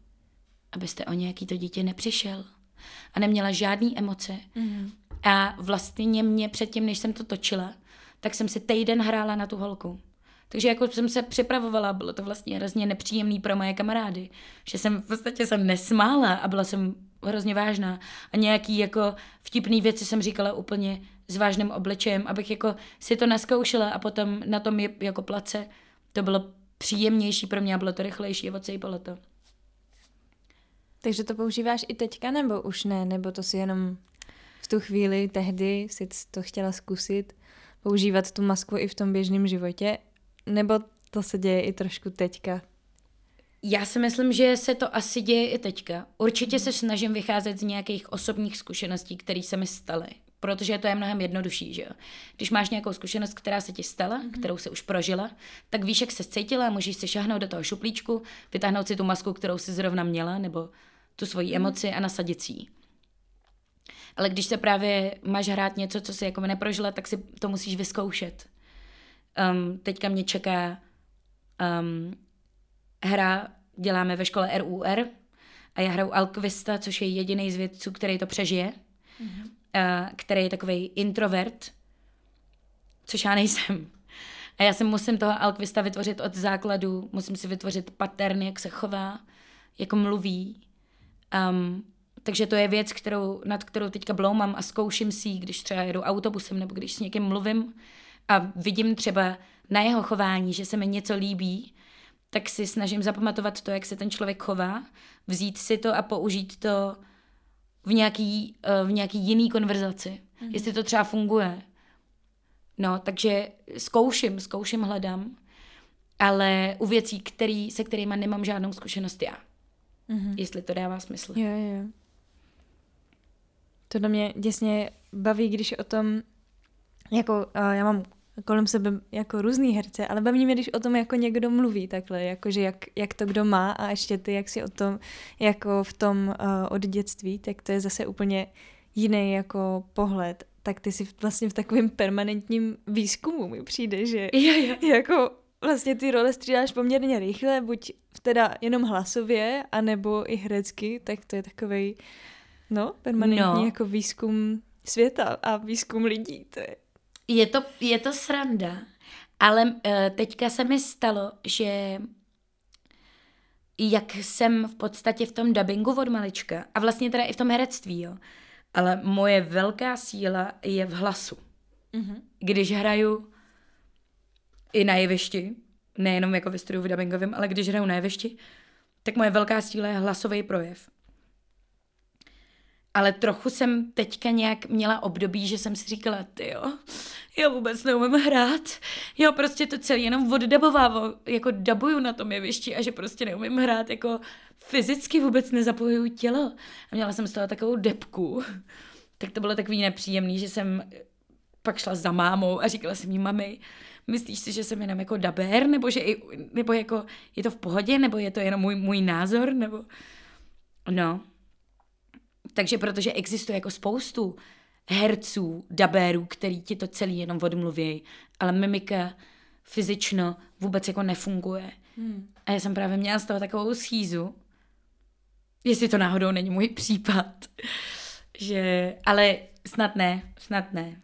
abyste o nějaký to dítě nepřišel. A neměla žádný emoce. Mm. A vlastně mě předtím, než jsem to točila, tak jsem si týden hrála na tu holku. Takže jako jsem se připravovala, bylo to vlastně hrozně nepříjemný pro moje kamarády, že jsem v podstatě jsem nesmála a byla jsem hrozně vážná. A nějaký jako vtipný věci jsem říkala úplně s vážným obličejem, abych jako si to naskoušela a potom na tom je, jako place to bylo příjemnější pro mě a bylo to rychlejší a odsejpalo to. Takže to používáš i teďka, nebo už ne? Nebo to si jenom v tu chvíli, tehdy si to chtěla zkusit, používat tu masku i v tom běžném životě? Nebo to se děje i trošku teďka? Já si myslím, že se to asi děje i teďka. Určitě se snažím vycházet z nějakých osobních zkušeností, které se mi staly. Protože to je mnohem jednodušší, že jo. Když máš nějakou zkušenost, která se ti stala, mm-hmm. kterou se už prožila, tak víš, jak se cítila, můžeš si šahnout do toho šuplíčku, vytáhnout si tu masku, kterou si zrovna měla, nebo tu svoji mm-hmm. emoci a nasadit si ji. Ale když se právě máš hrát něco, co si jako neprožila, tak si to musíš vyzkoušet. Um, teďka mě čeká um, hra, děláme ve škole RUR a já hraju Alquista, což je jediný z vědců, který to přežije, mm-hmm. Uh, který je takový introvert, což já nejsem. A já si musím toho Alquista vytvořit od základu, musím si vytvořit pattern, jak se chová, jak mluví. Um, takže to je věc, kterou, nad kterou teďka bloumám a zkouším si když třeba jedu autobusem nebo když s někým mluvím a vidím třeba na jeho chování, že se mi něco líbí, tak si snažím zapamatovat to, jak se ten člověk chová, vzít si to a použít to v nějaký, eh, v nějaký jiný konverzaci. Mm-hmm. Jestli to třeba funguje. No, takže zkouším, zkouším, hledám, ale u věcí, který, se kterými nemám žádnou zkušenost já. Mm-hmm. Jestli to dává smysl. Jo, jo. To do mě děsně baví, když o tom, jako uh, já mám kolem sebe jako různý herce, ale baví mě, když o tom jako někdo mluví takhle, jakože jak, jak to kdo má a ještě ty, jak si o tom, jako v tom uh, od dětství, tak to je zase úplně jiný jako pohled. Tak ty si vlastně v takovém permanentním výzkumu mi přijde, že jo, jo. jako vlastně ty role střídáš poměrně rychle, buď teda jenom hlasově, anebo i herecky, tak to je takový no, permanentní no. jako výzkum světa a výzkum lidí. To je je to, je to sranda, ale uh, teďka se mi stalo, že jak jsem v podstatě v tom dubbingu od malička a vlastně teda i v tom herectví, jo, ale moje velká síla je v hlasu. Mm-hmm. Když hraju i na jevišti, nejenom jako ve studiu v dubbingovém, ale když hraju na jevišti, tak moje velká síla je hlasový projev. Ale trochu jsem teďka nějak měla období, že jsem si říkala, ty jo, já vůbec neumím hrát. Já prostě to celý jenom oddabovávám, jako dabuju na tom jevišti a že prostě neumím hrát, jako fyzicky vůbec nezapojuju tělo. A měla jsem z toho takovou depku. Tak to bylo takový nepříjemný, že jsem pak šla za mámou a říkala jsem jí, mami, myslíš si, že jsem jenom jako daber, nebo že i, nebo jako je to v pohodě, nebo je to jenom můj, můj názor, nebo no. Takže protože existuje jako spoustu herců, dabérů, který ti to celý jenom odmluví, ale mimika fyzično vůbec jako nefunguje. Hmm. A já jsem právě měla z toho takovou schýzu, jestli to náhodou není můj případ, že, ale snad ne, snad ne.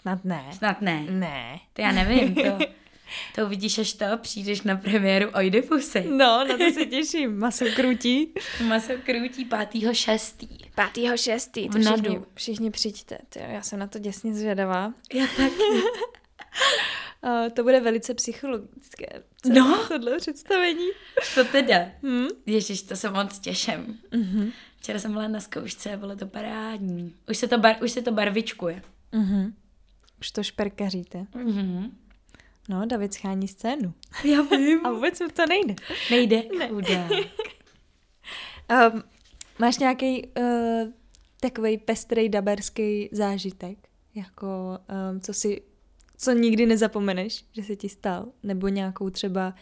Snad ne. Snad ne. Ne. To já nevím, to, to uvidíš, až to přijdeš na premiéru Oidipusy. No, na to se těším. Maso krutí. Maso krutí 5. 6. 5. 6. To všichni, všichni přijďte. Tyjo, já jsem na to děsně zvědavá. Já taky. Uh, to bude velice psychologické. Co no. Tohle představení. To teda. Hmm? Ježiš, to se moc těším. Mm-hmm. Včera jsem byla na zkoušce a bylo to parádní. Už se to, bar, už se to barvičkuje. Mm-hmm. Už to šperkaříte. Mm-hmm. No, David schání scénu. Já vím. A vůbec mu to nejde. Nejde. Ne. um, máš nějaký uh, takový pestrý daberský zážitek? Jako, um, co si, co nikdy nezapomeneš, že se ti stal? Nebo nějakou třeba,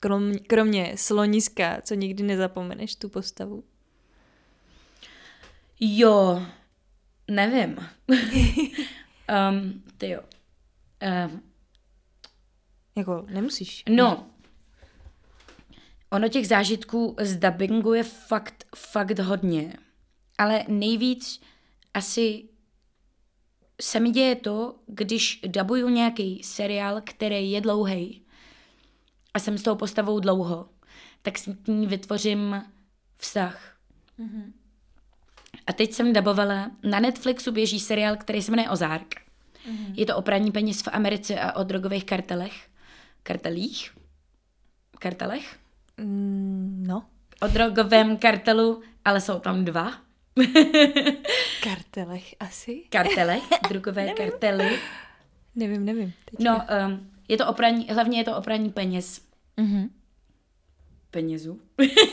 krom, kromě sloniska, co nikdy nezapomeneš tu postavu? Jo, nevím. um, ty jo. Um, jako nemusíš. No, ono těch zážitků z dubbingu je fakt, fakt hodně. Ale nejvíc asi se mi děje to, když dabuju nějaký seriál, který je dlouhý a jsem s tou postavou dlouho, tak s ní vytvořím vztah. Mm-hmm. A teď jsem dabovala, na Netflixu běží seriál, který se jmenuje Ozark. Mm-hmm. Je to o praní peněz v Americe a o drogových kartelech kartelích? Kartelech? Mm, no. o drogovém kartelu, ale jsou tam dva. Kartelech asi? Kartele, drogové kartely. Nevím, nevím. Teďka. No, um, je to opraní, hlavně je to opraní peněz. Mhm. Penězů?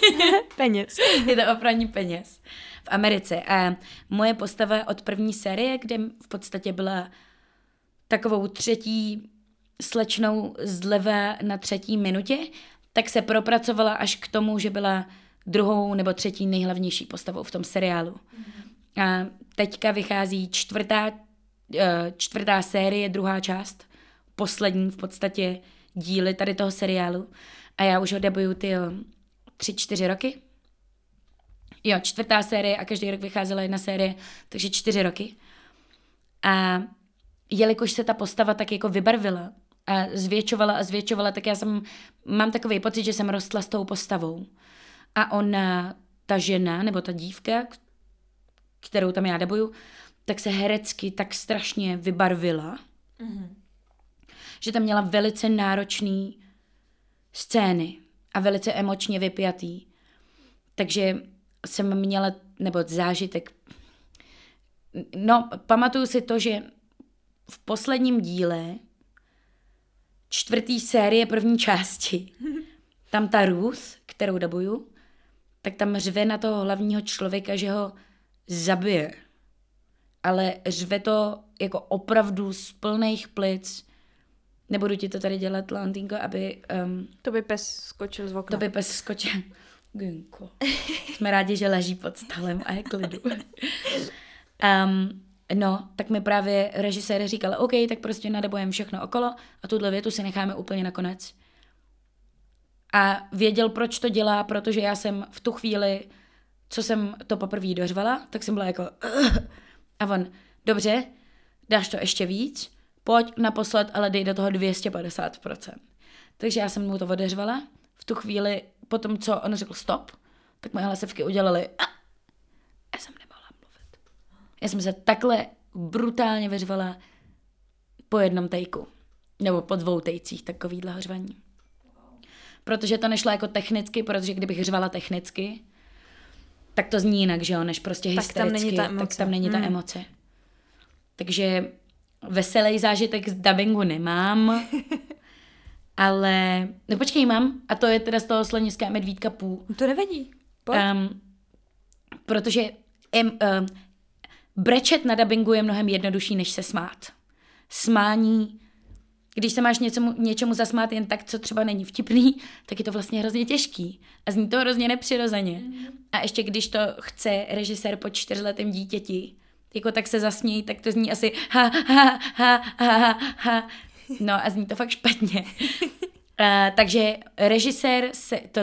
Peněz. je to opraní peněz v Americe. A moje postava od první série, kde v podstatě byla takovou třetí slečnou zleva na třetí minutě, tak se propracovala až k tomu, že byla druhou nebo třetí nejhlavnější postavou v tom seriálu. A teďka vychází čtvrtá, eh, čtvrtá série, druhá část, poslední v podstatě díly tady toho seriálu. A já už ho debuju ty tři, čtyři roky. Jo, čtvrtá série a každý rok vycházela jedna série, takže čtyři roky. A jelikož se ta postava tak jako vybarvila a zvětšovala a zvětšovala, tak já jsem, mám takový pocit, že jsem rostla s tou postavou. A ona, ta žena, nebo ta dívka, kterou tam já debuju, tak se herecky tak strašně vybarvila, že tam měla velice náročný scény a velice emočně vypjatý. Takže jsem měla, nebo zážitek, no, pamatuju si to, že v posledním díle čtvrtý série první části, tam ta Ruth, kterou dabuju, tak tam řve na toho hlavního člověka, že ho zabije. Ale řve to jako opravdu z plných plic. Nebudu ti to tady dělat, Lantýnko, aby um, To by pes skočil z okna. to by pes skočil. Ginko. Jsme rádi, že leží pod stolem a je klidu. Um, no, tak mi právě režisér říkal, OK, tak prostě nadebujeme všechno okolo a tuhle větu si necháme úplně na konec. A věděl, proč to dělá, protože já jsem v tu chvíli, co jsem to poprvé dořvala, tak jsem byla jako a on, dobře, dáš to ještě víc, pojď naposled, ale dej do toho 250%. Takže já jsem mu to odeřvala. V tu chvíli, po tom, co on řekl stop, tak moje hlasivky udělaly a já jsem. Já jsem se takhle brutálně vyřvala po jednom tejku. Nebo po dvou tejcích takovýhle hořvaní. Protože to nešlo jako technicky, protože kdybych řvala technicky, tak to zní jinak, že jo, než prostě Tak tam hystericky. není ta Tak emoce. tam není ta Hmm. emoce. Takže veselý zážitek z dubbingu nemám, ale, no počkej, mám, a to je teda z toho sloniska medvídka půl. To nevadí. Pojď. Um, protože em, um, brečet na dubbingu je mnohem jednodušší, než se smát. Smání, když se máš něčemu, něčemu zasmát jen tak, co třeba není vtipný, tak je to vlastně hrozně těžký. A zní to hrozně nepřirozeně. A ještě když to chce režisér po čtyřletém dítěti, jako tak se zasmějí, tak to zní asi ha, ha, ha, ha, ha, ha. No a zní to fakt špatně. Uh, takže režisér se, to,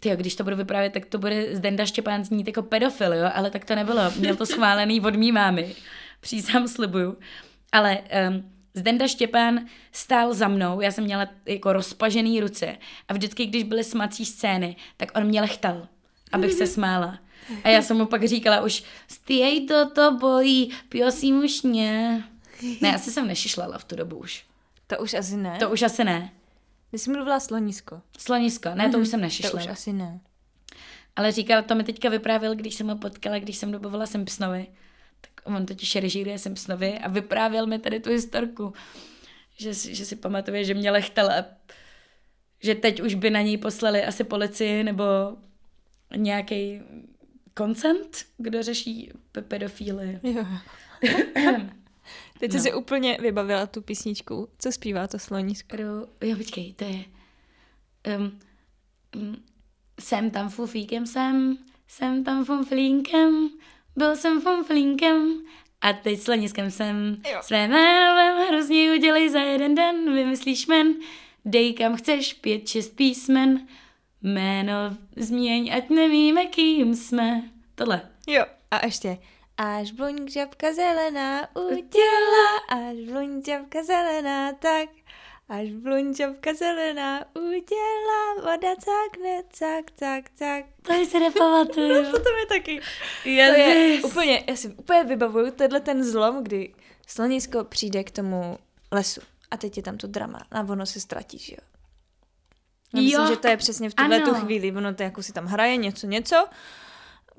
tyjo, když to budu vyprávět, tak to bude Zdenda Štěpán znít jako pedofil, jo? ale tak to nebylo. Měl to schválený od mý mámy. Přísám slibuju. Ale um, Zdenda Štěpán stál za mnou, já jsem měla jako rozpažený ruce a vždycky, když byly smací scény, tak on mě lechtal, abych se smála. A já jsem mu pak říkala už, stěj to, to bojí, prosím už mě. Ne, asi jsem nešišlala v tu dobu už. To už asi ne. To už asi ne. Ty jsi mluvila slonisko. Slonisko, ne, to už jsem To nešišla. už asi ne. Ale říkal, to mi teďka vyprávěl, když jsem ho potkala, když jsem dobovala Simpsonovi. Tak on totiž režíruje Simpsonovi a vyprávěl mi tady tu historku, že, si- že si pamatuje, že mě lechtal a že teď už by na něj poslali asi policii nebo nějaký koncent, kdo řeší pe- pedofíly. Jo. Teď no. jsi si úplně vybavila tu písničku. Co zpívá to slonisko? Kdo, jo, počkej, to je... Um, um, jsem tam fufíkem, jsem, jsem tam fumflínkem, byl jsem fumflínkem a teď sloniskem jsem. Jo. Své jméno hrozně udělej za jeden den, vymyslíš men, dej kam chceš pět, šest písmen, jméno změň, ať nevíme, kým jsme. Tohle. Jo. A ještě. Až bluň žabka zelená udělá, až bluň žabka zelená tak, až bluň žabka zelená udělá, voda cakne, cak, cak, cak. To si nepamatuju. To tam je taky. To Ježiš. je úplně, já si úplně vybavuju tenhle ten zlom, kdy slonisko přijde k tomu lesu a teď je tam to drama a ono se ztratí, že jo. Já myslím, Jo, že to je přesně v tuhle tu chvíli. Ono to jako si tam hraje něco, něco.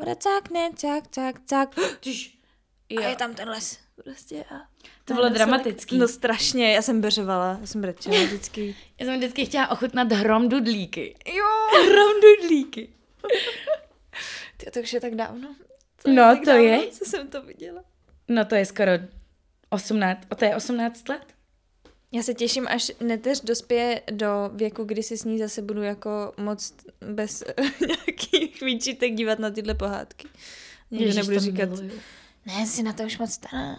Bude cákne, cák, cák, cák. Tyž, A je tam ten les. Prostě a... To bylo dramatický. No strašně, já jsem beřovala, já jsem brečela vždycky. Já jsem vždycky chtěla ochutnat hrom dudlíky. Jo, Hrom dudlíky. Ty, to už je tak dávno. No, tak to dávno, je. Co jsem to viděla. No to je skoro 18, o to je 18 let? Já se těším, až neteř dospěje do věku, kdy si s ní zase budu jako moc bez nějakých výčitek dívat na tyhle pohádky. Nikdo Ježiš, nebudu říkat, miluju. ne, jsi na to už moc stará.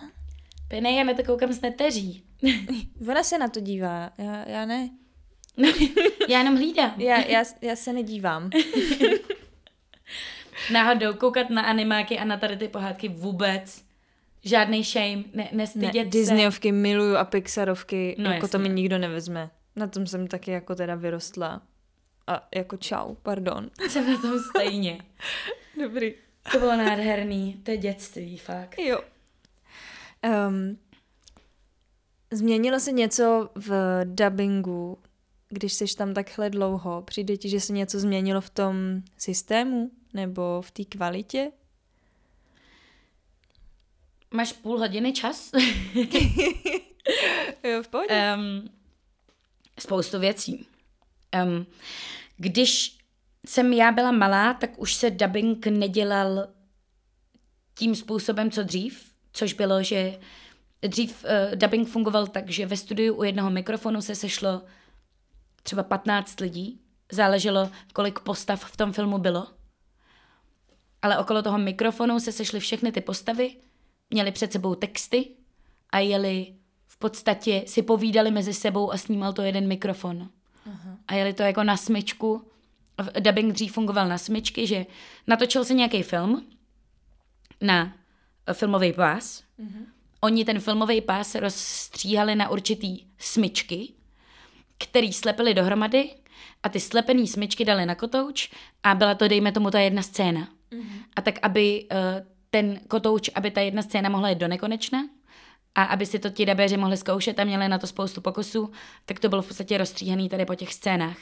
Ne, já na to koukám s neteří. Ona se na to dívá, já, já ne. Já jenom hlídám. Já, já, já se nedívám. Náhodou koukat na animáky a na tady ty pohádky vůbec. Žádný shame, ne, Ne, nestydět se. Disneyovky miluju a Pixarovky, No, jako to jasně. mi nikdo nevezme. Na tom jsem taky jako teda vyrostla. A jako čau, pardon. Jsem na tom stejně. Dobrý. To bylo nádherný, to je dětství, fakt. Jo. Um, změnilo se něco v dubbingu, když jsi tam takhle dlouho? Přijde ti, že se něco změnilo v tom systému nebo v té kvalitě? Máš půl hodiny čas? Jo, v pohodě. um, spoustu věcí. Um, když jsem já byla malá, tak už se dubbing nedělal tím způsobem, co dřív, což bylo, že dřív uh, dubbing fungoval tak, že ve studiu u jednoho mikrofonu se sešlo třeba 15 lidí, záleželo, kolik postav v tom filmu bylo, ale okolo toho mikrofonu se sešly všechny ty postavy, měli před sebou texty a jeli v podstatě si povídali mezi sebou a snímal to jeden mikrofon. Aha. A jeli to jako na smyčku. Dubbing dřív fungoval na smyčky, že natočil se nějaký film na filmový pás. Mm-hmm. Oni ten filmový pás rozstříhali na určitý smyčky, který slepili dohromady a ty slepený smyčky dali na kotouč a byla to, dejme tomu, ta jedna scéna. Mm-hmm. A tak, aby uh, ten kotouč, aby ta jedna scéna mohla jít do nekonečna a aby si to ti dabéři mohli zkoušet a měli na to spoustu pokusů, tak to bylo v podstatě rozstříhaný tady po těch scénách.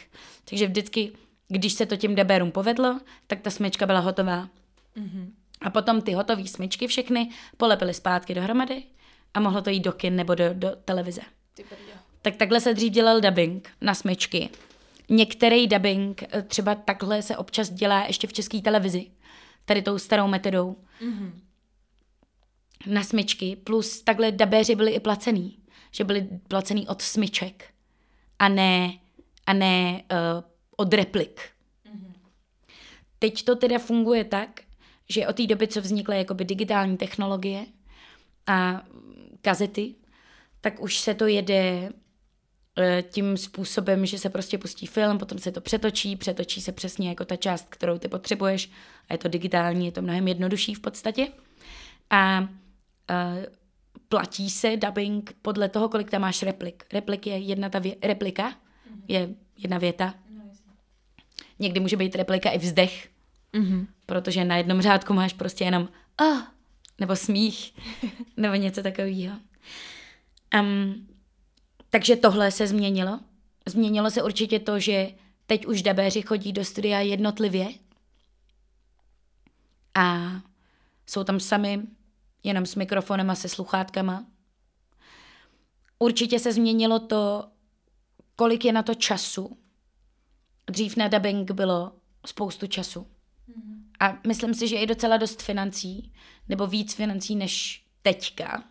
Takže vždycky, když se to těm dabérům povedlo, tak ta smyčka byla hotová. Mm-hmm. A potom ty hotové smyčky všechny polepily zpátky dohromady a mohlo to jít do kin nebo do, do televize. Tak takhle se dřív dělal dubbing na smyčky. Některý dubbing eh, třeba takhle se občas dělá ještě v české televizi. Tady tou starou metodou. Mm-hmm. Na smyčky. Plus takhle dabéři byli i placený. Že byli placený od smyček. A ne, a ne uh, od replik. Mm-hmm. Teď to teda funguje tak, že od té doby, co vznikly jakoby digitální technologie a kazety, tak už se to jede tím způsobem, že se prostě pustí film, potom se to přetočí, přetočí se přesně jako ta část, kterou ty potřebuješ a je to digitální, je to mnohem jednodušší v podstatě. A uh, platí se dubbing podle toho, kolik tam máš replik. Replik je jedna ta vě- replika, je jedna věta. Někdy může být replika i vzdech, Mm-hmm. protože na jednom řádku máš prostě jenom ah, nebo smích, nebo něco takového. Um, takže tohle se změnilo. Změnilo se určitě to, že teď už dabéři chodí do studia jednotlivě a jsou tam sami, jenom s mikrofonem a se sluchátkama. Určitě se změnilo to, kolik je na to času. Dřív na dubbing bylo spoustu času. A myslím si, že je docela dost financí, nebo víc financí než teďka.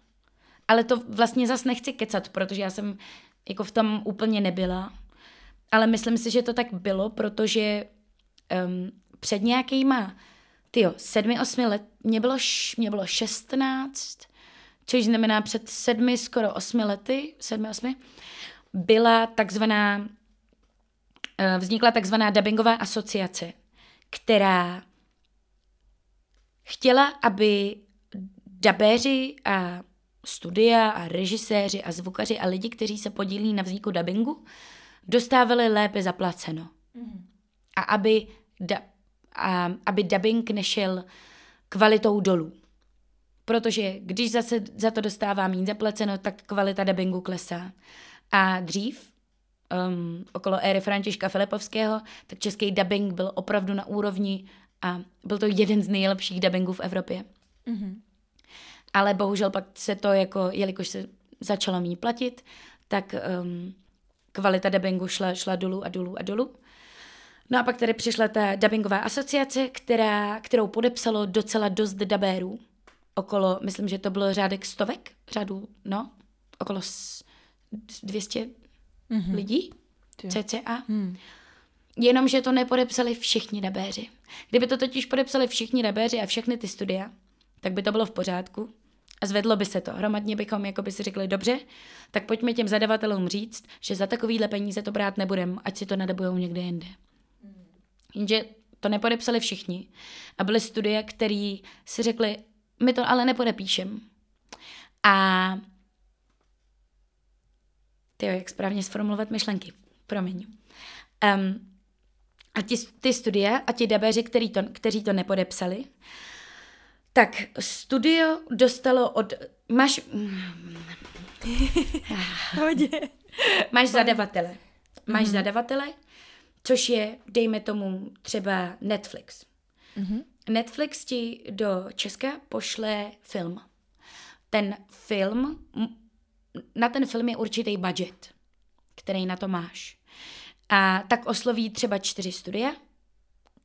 Ale to vlastně zas nechci kecat, protože já jsem jako v tom úplně nebyla. Ale myslím si, že to tak bylo, protože um, před nějakýma, tyjo, sedmi, osmi let, mě bylo, š, mě bylo 16, což znamená před sedmi, skoro osmi lety, sedmi, osmi, byla takzvaná, eh, vznikla takzvaná dubbingová asociace, která chtěla, aby dabéři a studia a režiséři a zvukaři a lidi, kteří se podílí na vzniku dubbingu, dostávali lépe zaplaceno. Mm. A aby, da, a aby dubbing nešel kvalitou dolů. Protože když zase za to dostává méně zaplaceno, tak kvalita dubbingu klesá. A dřív, um, okolo éry Františka Filipovského, tak český dubbing byl opravdu na úrovni a byl to jeden z nejlepších dubbingů v Evropě. Mm-hmm. Ale bohužel pak se to jako, jelikož se začalo mít platit, tak um, kvalita dubbingu šla, šla dolů a dolů a dolů. No a pak tady přišla ta dubbingová asociace, která, kterou podepsalo docela dost dabérů. Okolo, myslím, že to bylo řádek stovek, řádů, no, okolo 200 mm-hmm. lidí, cca. Mm. Jenomže to nepodepsali všichni dabéři. Kdyby to totiž podepsali všichni dabéři a všechny ty studia, tak by to bylo v pořádku zvedlo by se to. Hromadně bychom jako by si řekli, dobře, tak pojďme těm zadavatelům říct, že za takovýhle peníze to brát nebudem, ať si to nadabujou někde jinde. Jenže to nepodepsali všichni. A byly studie, které si řekli, my to ale nepodepíšem. A ty jak správně sformulovat myšlenky. Promiň. Um, a ti, ty studie a ti dabeři, který to, kteří to nepodepsali, tak studio dostalo od... Máš... Hodě. máš zadavatele. Máš mm-hmm. zadavatele, což je, dejme tomu, třeba Netflix. Mm-hmm. Netflix ti do Česka pošle film. Ten film, na ten film je určitý budget, který na to máš. A tak osloví třeba čtyři studia,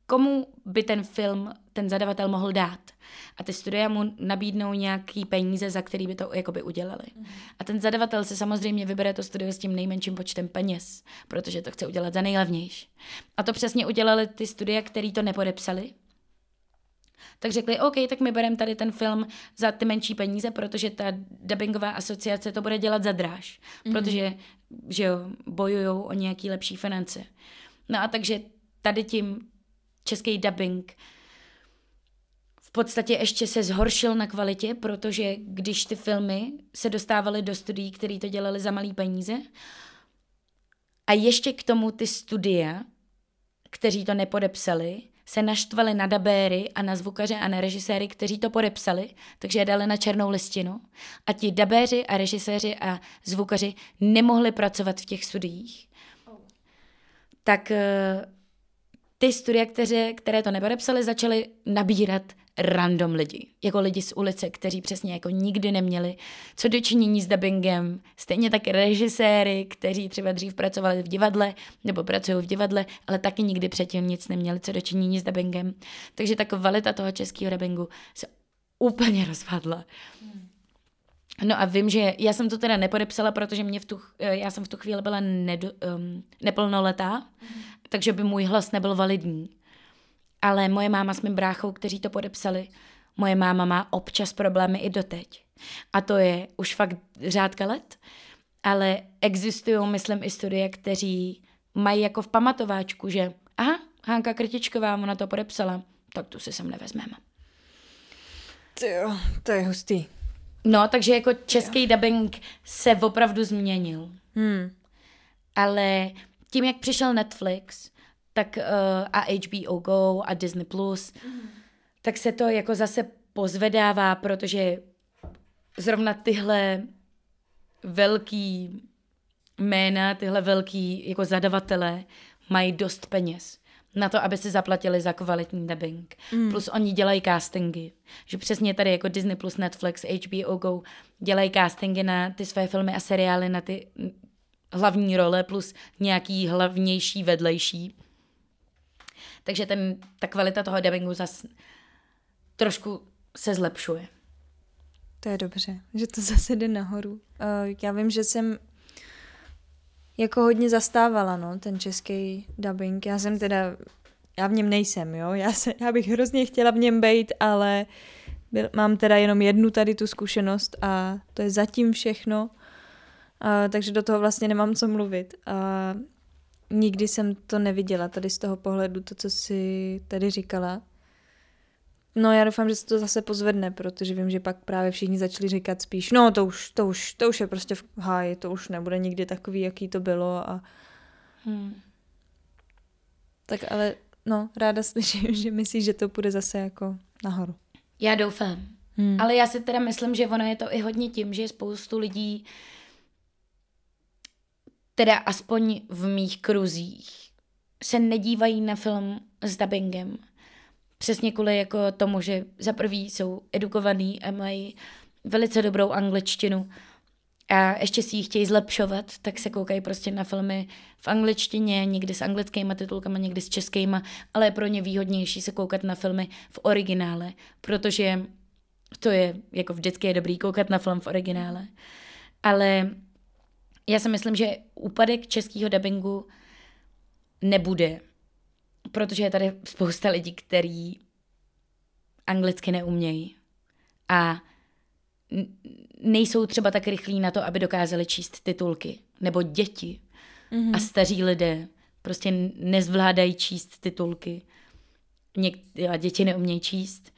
komu by ten film ten zadavatel mohl dát. A ty studia mu nabídnou nějaký peníze, za který by to jakoby udělali. Mm. A ten zadavatel si samozřejmě vybere to studio s tím nejmenším počtem peněz, protože to chce udělat za nejlevnější. A to přesně udělali ty studia, který to nepodepsali. Tak řekli, OK, tak my bereme tady ten film za ty menší peníze, protože ta dubbingová asociace to bude dělat za dráž, mm. protože že jo, bojují o nějaký lepší finance. No a takže tady tím český dubbing v podstatě ještě se zhoršil na kvalitě, protože když ty filmy se dostávaly do studií, které to dělali za malý peníze, a ještě k tomu ty studia, kteří to nepodepsali, se naštvali na dabéry a na zvukaře a na režiséry, kteří to podepsali, takže je dali na černou listinu. A ti dabéři a režiséři a zvukaři nemohli pracovat v těch studiích. Tak eh, ty studia, které, které to nepodepsali, začaly nabírat random lidi, jako lidi z ulice, kteří přesně jako nikdy neměli co dočinění s dubbingem, stejně tak režiséry, kteří třeba dřív pracovali v divadle nebo pracují v divadle, ale taky nikdy předtím nic neměli co dočinění s dubbingem. Takže ta kvalita toho českého dubbingu se úplně rozpadla. No a vím, že já jsem to teda nepodepsala, protože mě v tu, já jsem v tu chvíli byla nedo, um, neplnoletá, mm. takže by můj hlas nebyl validní. Ale moje máma s mým bráchou, kteří to podepsali, moje máma má občas problémy i doteď. A to je už fakt řádka let, ale existují, myslím, i studie, kteří mají jako v pamatováčku, že aha, Hanka Krtičková, ona to podepsala, tak tu si sem nevezmeme. Jo, to je hustý. No, takže jako český jo. dubbing se opravdu změnil. Hmm. Ale tím, jak přišel Netflix, tak uh, a HBO Go a Disney+, Plus, mm. tak se to jako zase pozvedává, protože zrovna tyhle velký jména, tyhle velký jako zadavatele mají dost peněz na to, aby si zaplatili za kvalitní dubbing. Mm. Plus oni dělají castingy. Že přesně tady jako Disney plus Netflix, HBO Go dělají castingy na ty své filmy a seriály, na ty hlavní role plus nějaký hlavnější, vedlejší. Takže ten, ta kvalita toho dubbingu zase trošku se zlepšuje. To je dobře, že to zase jde nahoru. Uh, já vím, že jsem jako hodně zastávala, no, ten český dubbing. Já jsem teda, já v něm nejsem, jo, já, se, já bych hrozně chtěla v něm být, ale byl, mám teda jenom jednu tady tu zkušenost a to je zatím všechno, a, takže do toho vlastně nemám co mluvit. A nikdy jsem to neviděla tady z toho pohledu, to, co si tady říkala. No já doufám, že se to zase pozvedne, protože vím, že pak právě všichni začali říkat spíš, no to už, to už, to už je prostě v háji, to už nebude nikdy takový, jaký to bylo a... Hmm. Tak ale, no, ráda slyším, že myslíš, že to půjde zase jako nahoru. Já doufám. Hmm. Ale já si teda myslím, že ono je to i hodně tím, že spoustu lidí teda aspoň v mých kruzích, se nedívají na film s dubbingem. Přesně kvůli jako tomu, že za prvý jsou edukovaný a mají velice dobrou angličtinu a ještě si ji chtějí zlepšovat, tak se koukají prostě na filmy v angličtině, někdy s anglickými titulkami, někdy s českýma, ale je pro ně výhodnější se koukat na filmy v originále, protože to je, jako vždycky je dobrý koukat na film v originále. Ale já si myslím, že úpadek českého dubbingu nebude, protože je tady spousta lidí, kteří anglicky neumějí a nejsou třeba tak rychlí na to, aby dokázali číst titulky. Nebo děti mm-hmm. a staří lidé prostě nezvládají číst titulky. Něk- děti neumějí číst.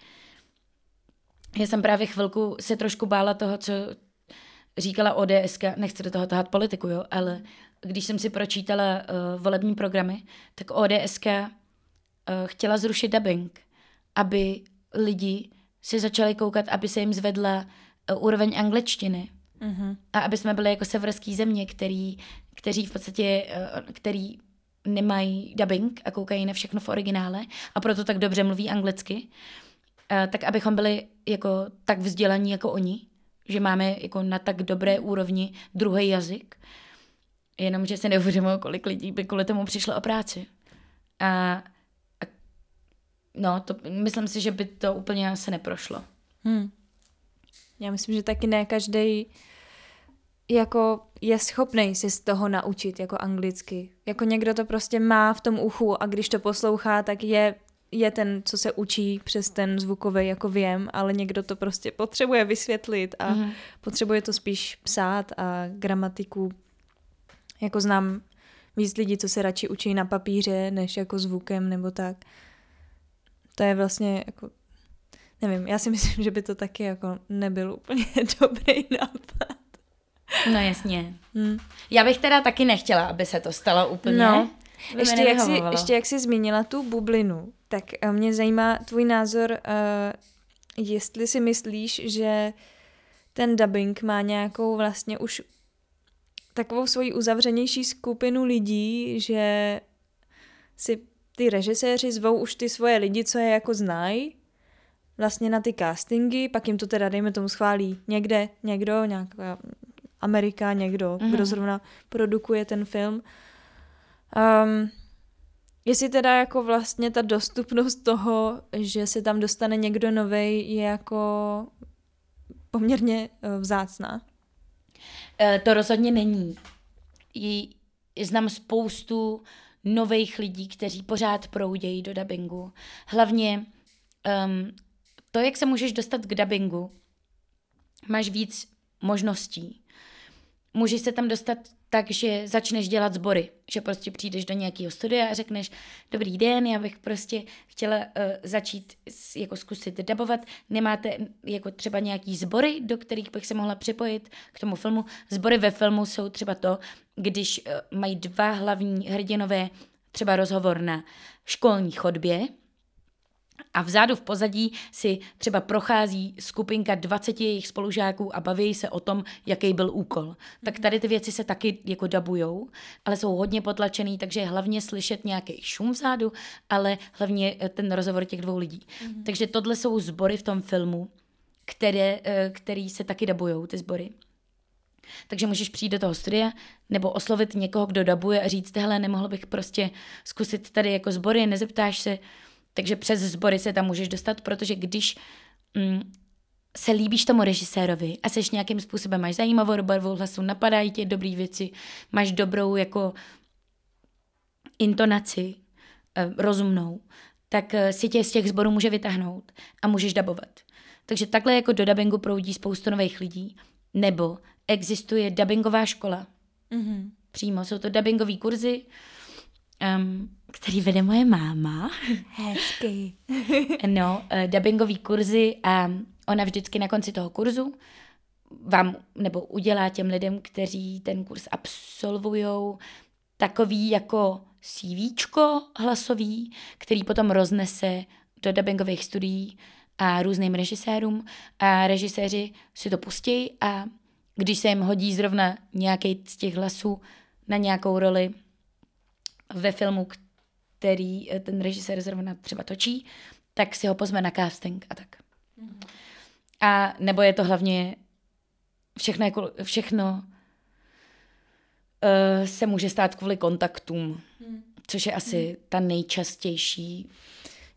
Já jsem právě chvilku se trošku bála toho, co říkala ODS, nechci do toho tahat politiku, jo, ale když jsem si pročítala uh, volební programy, tak ODS chtěla zrušit dubbing, aby lidi si začali koukat, aby se jim zvedla uh, úroveň angličtiny. Mm-hmm. A aby jsme byli jako severský země, který, kteří v podstatě, uh, který nemají dubbing a koukají na všechno v originále a proto tak dobře mluví anglicky, tak abychom byli jako tak vzdělaní jako oni, že máme jako na tak dobré úrovni druhý jazyk, jenomže si neuvědomuji, kolik lidí by kvůli tomu přišlo o práci. A no, to, myslím si, že by to úplně se neprošlo. Hmm. Já myslím, že taky ne každý jako je schopný si z toho naučit jako anglicky. Jako někdo to prostě má v tom uchu a když to poslouchá, tak je, je ten, co se učí přes ten zvukový jako věm, ale někdo to prostě potřebuje vysvětlit a mm. potřebuje to spíš psát a gramatiku jako znám víc lidí, co se radši učí na papíře, než jako zvukem nebo tak. To je vlastně jako, nevím, já si myslím, že by to taky jako nebyl úplně dobrý nápad. No jasně. Hmm. Já bych teda taky nechtěla, aby se to stalo úplně. No. Ještě jak, jsi, ještě jak jsi zmínila tu bublinu, tak eh, mě zajímá tvůj názor, uh, jestli si myslíš, že ten dubbing má nějakou vlastně už takovou svoji uzavřenější skupinu lidí, že si ty režiséři zvou už ty svoje lidi, co je jako znají, vlastně na ty castingy, pak jim to teda, dejme tomu, schválí někde, někdo, nějaká Amerika, někdo, mm-hmm. kdo zrovna produkuje ten film. Um, jestli teda jako vlastně ta dostupnost toho, že se tam dostane někdo novej, je jako poměrně uh, vzácná. Eh, to rozhodně není. Znám spoustu nových lidí, kteří pořád proudějí do dubbingu. Hlavně um, to, jak se můžeš dostat k dubbingu, máš víc možností. Můžeš se tam dostat tak, že začneš dělat sbory, že prostě přijdeš do nějakého studia a řekneš, dobrý den, já bych prostě chtěla uh, začít jako zkusit dabovat, nemáte jako třeba nějaký sbory, do kterých bych se mohla připojit k tomu filmu. Sbory ve filmu jsou třeba to, když uh, mají dva hlavní hrdinové třeba rozhovor na školní chodbě, a vzadu v pozadí si třeba prochází skupinka 20 jejich spolužáků a baví se o tom, jaký byl úkol. Tak mhm. tady ty věci se taky jako dabujou, ale jsou hodně potlačený, takže je hlavně slyšet nějaký šum vzadu, ale hlavně eh, ten rozhovor těch dvou lidí. Mm-hmm. Takže tohle jsou sbory v tom filmu, které, eh, který se taky dabujou, ty sbory. Takže můžeš přijít do toho studia nebo oslovit někoho, kdo dabuje a říct, hele, nemohl bych prostě zkusit tady jako sbory, nezeptáš se, takže přes sbory se tam můžeš dostat, protože když mm, se líbíš tomu režisérovi a seš nějakým způsobem, máš zajímavou barvu hlasu, napadají tě dobré věci, máš dobrou jako intonaci, eh, rozumnou, tak eh, si tě z těch sborů může vytáhnout a můžeš dabovat. Takže takhle jako do dubbingu proudí spoustu nových lidí. Nebo existuje dubbingová škola. Mm-hmm. Přímo jsou to dubbingové kurzy, um, který vede moje máma. Hezky. no, uh, dubbingový kurzy a ona vždycky na konci toho kurzu vám nebo udělá těm lidem, kteří ten kurz absolvujou, takový jako CVčko hlasový, který potom roznese do dubbingových studií a různým režisérům a režiséři si to pustí a když se jim hodí zrovna nějaký z těch hlasů na nějakou roli ve filmu, který eh, ten režisér zrovna třeba točí, tak si ho pozve na casting a tak. Mm-hmm. A nebo je to hlavně všechno, jako, všechno uh, se může stát kvůli kontaktům, mm. což je asi mm. ta nejčastější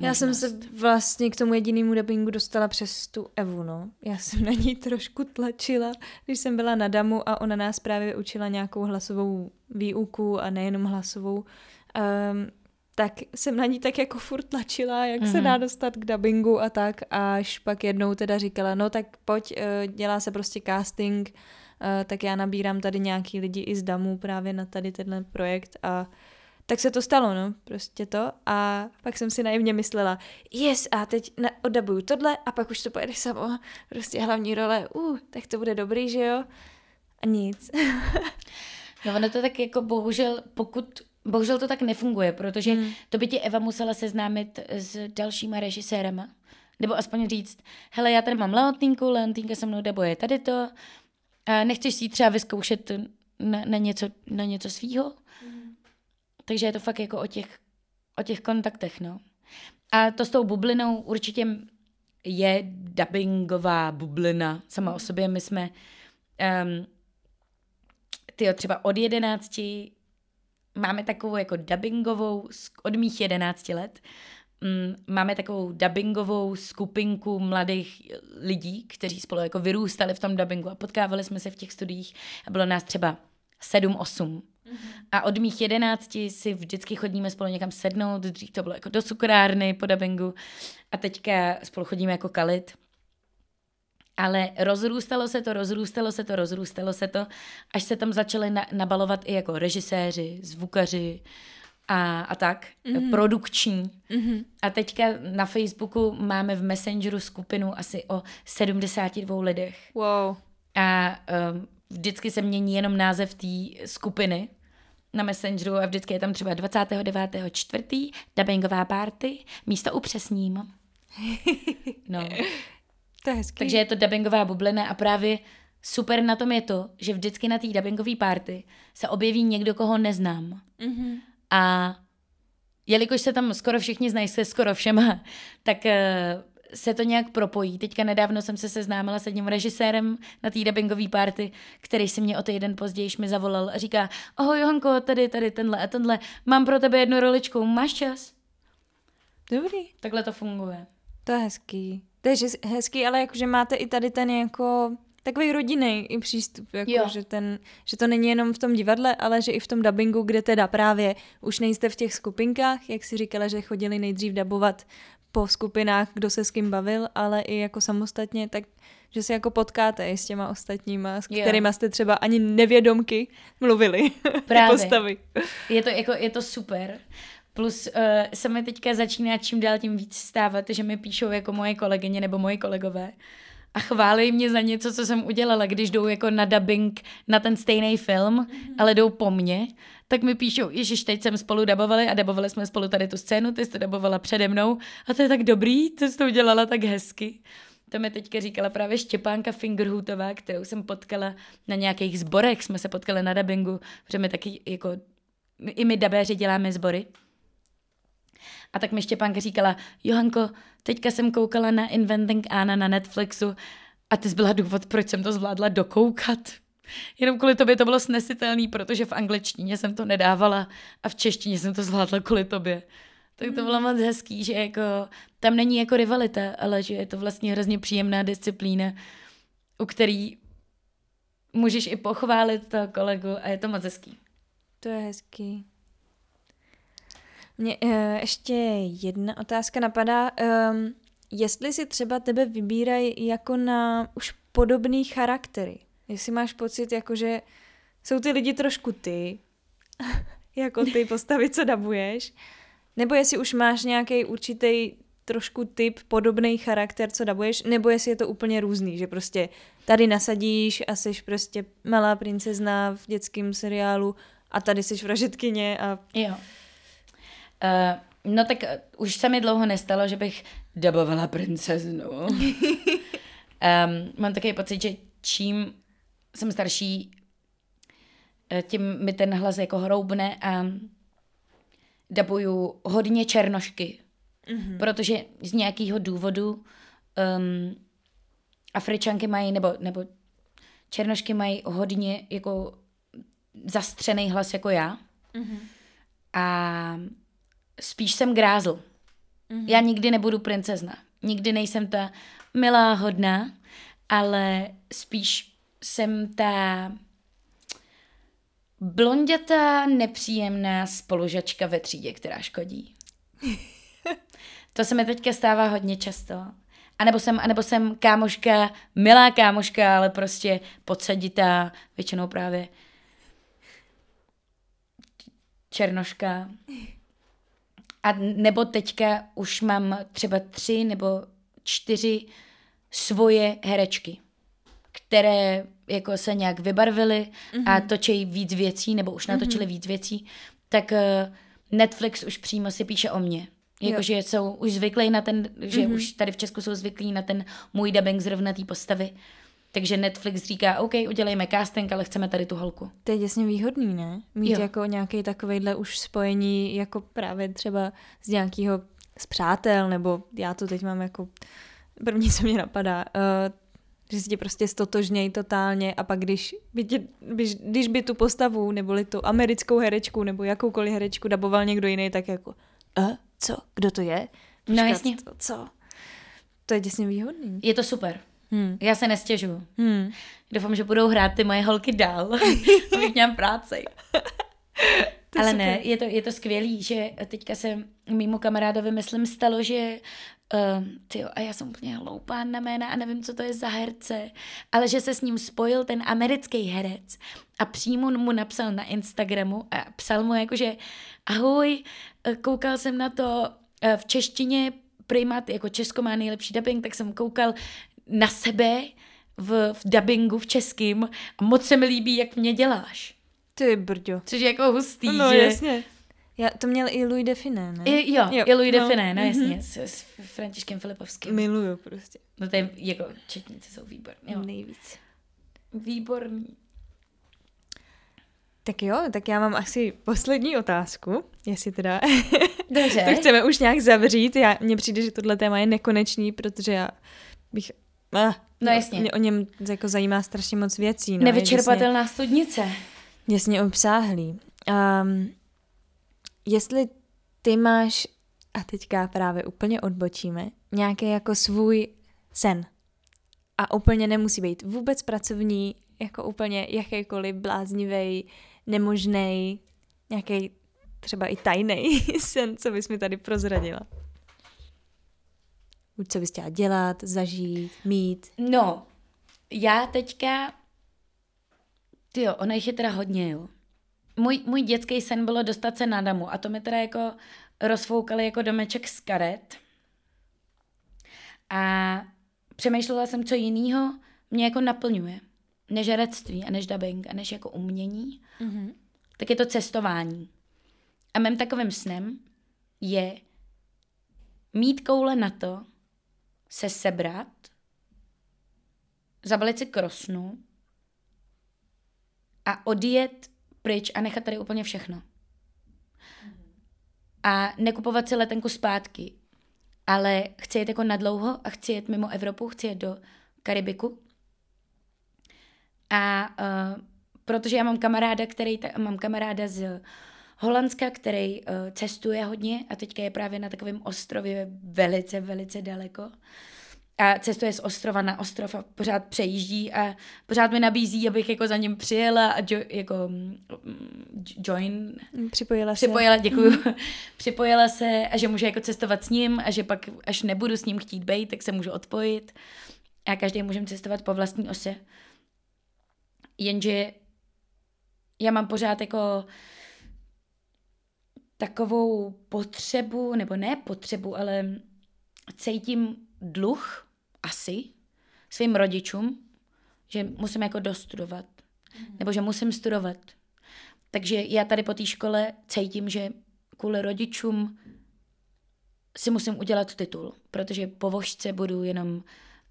já jsem se vlastně k tomu jedinému dubbingu dostala přes tu Evu, no. Já jsem na ní trošku tlačila, když jsem byla na Damu a ona nás právě učila nějakou hlasovou výuku a nejenom hlasovou. Um, tak jsem na ní tak jako furt tlačila, jak mm-hmm. se mhm. dá dostat k dubbingu a tak, až pak jednou teda říkala, no tak pojď, eh, dělá se prostě casting, eh, tak já nabírám tady nějaký lidi i z Damu právě na tady tenhle projekt a tak se to stalo, no, prostě to. A pak jsem si naivně myslela, yes, a teď na, oddabuju tohle a pak už to pojede samo. Prostě hlavní role, uh, tak to bude dobrý, že jo? A nic. no ono to tak jako bohužel, pokud Bohužel to tak nefunguje, protože hmm. to by ti Eva musela seznámit s dalšíma režisérama. Nebo aspoň říct, hele, já tady mám Leontínku, Leontínka se mnou dabuje tady to, a nechceš si třeba vyzkoušet na, na něco, na něco svýho? Takže je to fakt jako o těch, o těch kontaktech, no. A to s tou bublinou určitě je dubbingová bublina sama o hmm. sobě. My jsme um, tyjo, třeba od jedenácti máme takovou jako dubbingovou, od mých jedenácti let, mm, máme takovou dubbingovou skupinku mladých lidí, kteří spolu jako vyrůstali v tom dubbingu a potkávali jsme se v těch studiích a bylo nás třeba sedm, osm. A od mých jedenácti si vždycky chodíme spolu někam sednout, dřív to bylo jako do cukrárny po dubbingu a teďka spolu chodíme jako kalit. Ale rozrůstalo se to, rozrůstalo se to, rozrůstalo se to, až se tam začaly na, nabalovat i jako režiséři, zvukaři a, a tak, mm-hmm. produkční. Mm-hmm. A teďka na Facebooku máme v Messengeru skupinu asi o 72 lidech. Wow. A um, vždycky se mění jenom název té skupiny na Messengeru a vždycky je tam třeba 29. čtvrtý, dubbingová party, místo upřesním. No. To je hezký. Takže je to dubbingová bublina a právě super na tom je to, že vždycky na té dubbingové party se objeví někdo, koho neznám. Mm-hmm. A jelikož se tam skoro všichni znají se skoro všema, tak uh, se to nějak propojí. Teďka nedávno jsem se seznámila s jedním režisérem na té dubbingové party, který si mě o týden později mi zavolal a říká, ahoj Johanko, tady, tady, tenhle a tenhle, mám pro tebe jednu roličku, máš čas? Dobrý. Takhle to funguje. To je hezký. To je hezký, ale jakože máte i tady ten jako takový rodinný i přístup, jako že, ten, že to není jenom v tom divadle, ale že i v tom dubbingu, kde teda právě už nejste v těch skupinkách, jak si říkala, že chodili nejdřív dabovat po skupinách, kdo se s kým bavil, ale i jako samostatně, tak že se jako potkáte i s těma ostatníma, s kterými jste třeba ani nevědomky mluvili. Právě. postavy. Je to, jako, je to super. Plus uh, se mi teďka začíná čím dál tím víc stávat, že mi píšou jako moje kolegyně nebo moji kolegové a chválí mě za něco, co jsem udělala, když jdou jako na dubbing na ten stejný film, mm-hmm. ale jdou po mně, tak mi píšou, ježiš, teď jsem spolu dabovali a dabovali jsme spolu tady tu scénu, ty jsi to dabovala přede mnou a to je tak dobrý, ty jsi to udělala tak hezky. To mi teďka říkala právě Štěpánka Fingerhutová, kterou jsem potkala na nějakých zborech, jsme se potkali na dubbingu, protože my taky jako, i my dabéři děláme sbory. A tak mi Štěpánka říkala, Johanko, teďka jsem koukala na Inventing Anna na Netflixu a ty byla důvod, proč jsem to zvládla dokoukat. Jenom kvůli tobě to bylo snesitelný, protože v angličtině jsem to nedávala a v češtině jsem to zvládla kvůli tobě. Tak to bylo moc hezký, že jako tam není jako rivalita, ale že je to vlastně hrozně příjemná disciplína, u který můžeš i pochválit toho kolegu a je to moc hezký. To je hezký. Mě uh, ještě jedna otázka napadá. Um, jestli si třeba tebe vybírají jako na už podobný charaktery. Jestli máš pocit, jako že jsou ty lidi trošku ty, jako ty postavy, co dabuješ, nebo jestli už máš nějaký určitý trošku typ, podobný charakter, co dabuješ, nebo jestli je to úplně různý, že prostě tady nasadíš a jsi prostě malá princezna v dětském seriálu a tady jsi vražetkyně a... Jo. Uh, no tak uh, už se mi dlouho nestalo, že bych dabovala princeznu. um, mám takový pocit, že čím jsem starší, eh, tím mi ten hlas jako hroubne a dabuju hodně černošky, mm-hmm. protože z nějakého důvodu um, Afričanky mají, nebo, nebo černošky mají hodně jako zastřený hlas jako já. Mm-hmm. A spíš jsem grázl. Mm-hmm. Já nikdy nebudu princezna. Nikdy nejsem ta milá, hodná, ale spíš jsem ta blondětá, nepříjemná spolužačka ve třídě, která škodí. to se mi teďka stává hodně často. A nebo jsem, anebo jsem kámoška, milá kámoška, ale prostě podsaditá, většinou právě černoška. A nebo teďka už mám třeba tři nebo čtyři svoje herečky, které jako se nějak vybarvily mm-hmm. a mhm. točí víc věcí, nebo už natočili mm-hmm. víc věcí, tak uh, Netflix už přímo si píše o mně. Jakože jsou už zvyklí na ten, že mm-hmm. už tady v Česku jsou zvyklí na ten můj dubbing zrovna té postavy. Takže Netflix říká, OK, udělejme casting, ale chceme tady tu holku. To je děsně výhodný, ne? Mít jo. jako nějaký takovejhle už spojení, jako právě třeba z nějakého z přátel, nebo já to teď mám jako první, co mě napadá, uh, že si tě prostě stotožněj totálně a pak když by, tě, když, když by tu postavu, neboli tu americkou herečku, nebo jakoukoliv herečku daboval někdo jiný, tak jako, uh, co, kdo to je? Počkat, no jasně. To, co? To je děsně výhodný. Je to super. Hmm. Já se nestěžu. Hmm. Doufám, že budou hrát ty moje holky dál, abych měla práci. Ale super. ne, je to, je to skvělý, že teďka se mýmu kamarádovi, myslím, stalo, že uh, tyjo, a já jsem úplně hloupá na jména a nevím, co to je za herce, ale že se s ním spojil ten americký herec a přímo mu napsal na Instagramu a psal mu jako, že ahoj, eh, koukal jsem na to uh, v češtině, Primat, jako Česko má nejlepší dubbing, tak jsem koukal na sebe v, v dubbingu v českým a moc se mi líbí, jak mě děláš. Ty brďo. Což je jako hustý, no, že? jasně. Já, to měl i Louis Define, ne? I, jo, jo, i Louis no, Define, no jasně, mm-hmm. s, s Františkem Filipovským. Miluju prostě. No to je, jako, četnice jsou výborní. Jo. Nejvíc. Výborný. Tak jo, tak já mám asi poslední otázku, jestli teda Dobře. to chceme už nějak zavřít. Já, mně přijde, že tohle téma je nekonečný, protože já bych... Ah, no jasně. Mě o něm jako zajímá strašně moc věcí. No, Nevyčerpatelná jasně, studnice. Jasně obsáhlý. Um, jestli ty máš, a teďka právě úplně odbočíme, nějaký jako svůj sen. A úplně nemusí být vůbec pracovní, jako úplně jakýkoliv bláznivý, nemožný, nějaký třeba i tajný sen, co bys mi tady prozradila. Buď co bys chtěla dělat, zažít, mít. No, já teďka, ty jo, ono jich je teda hodně, jo můj, můj dětský sen bylo dostat se na damu a to mi teda jako rozfoukali jako domeček z karet. A přemýšlela jsem, co jiného mě jako naplňuje, než herectví a než dubbing a než jako umění, mm-hmm. tak je to cestování. A mým takovým snem je mít koule na to, se sebrat, zabalit si krosnu a odjet pryč a nechat tady úplně všechno. A nekupovat si letenku zpátky. Ale chci jet jako nadlouho a chci jet mimo Evropu, chci jet do Karibiku. A uh, protože já mám kamaráda, který ta, mám kamaráda z Holandska, který uh, cestuje hodně a teďka je právě na takovém ostrově velice, velice daleko a cestuje z ostrova na ostrov a pořád přejíždí a pořád mi nabízí, abych jako za ním přijela a jo, jako mm, join. Připojila se. Připojila, děkuju. Mm. Připojila se a že můžu jako cestovat s ním a že pak, až nebudu s ním chtít být, tak se můžu odpojit. A každý můžeme cestovat po vlastní ose. Jenže já mám pořád jako takovou potřebu, nebo ne potřebu, ale cítím dluh asi svým rodičům, že musím jako dostudovat. Mm. Nebo že musím studovat. Takže já tady po té škole cítím, že kvůli rodičům si musím udělat titul, protože po vožce budu jenom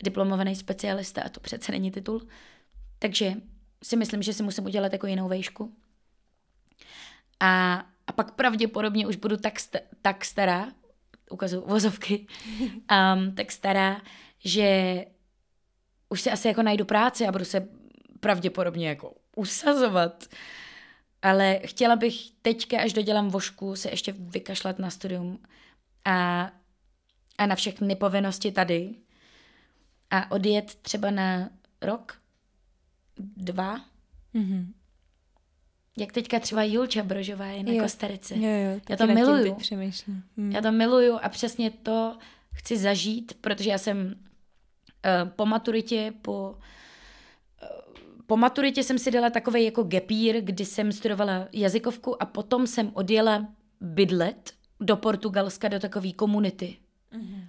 diplomovaný specialista a to přece není titul. Takže si myslím, že si musím udělat jako jinou vejšku A, a pak pravděpodobně už budu tak, st- tak stará, ukazuju vozovky, um, tak stará, že už si asi jako najdu práci a budu se pravděpodobně jako usazovat. Ale chtěla bych teďka, až dodělám vošku, se ještě vykašlat na studium a, a na všechny povinnosti tady a odjet třeba na rok, dva. Mm-hmm. Jak teďka třeba Julča Brožová je na jo. Kostarice. Jo, jo, já to miluju. Hmm. Já to miluju a přesně to chci zažít, protože já jsem uh, po maturitě, po, uh, po maturitě jsem si dala takový jako gepír, kdy jsem studovala jazykovku a potom jsem odjela bydlet do Portugalska, do takové komunity. Mm-hmm.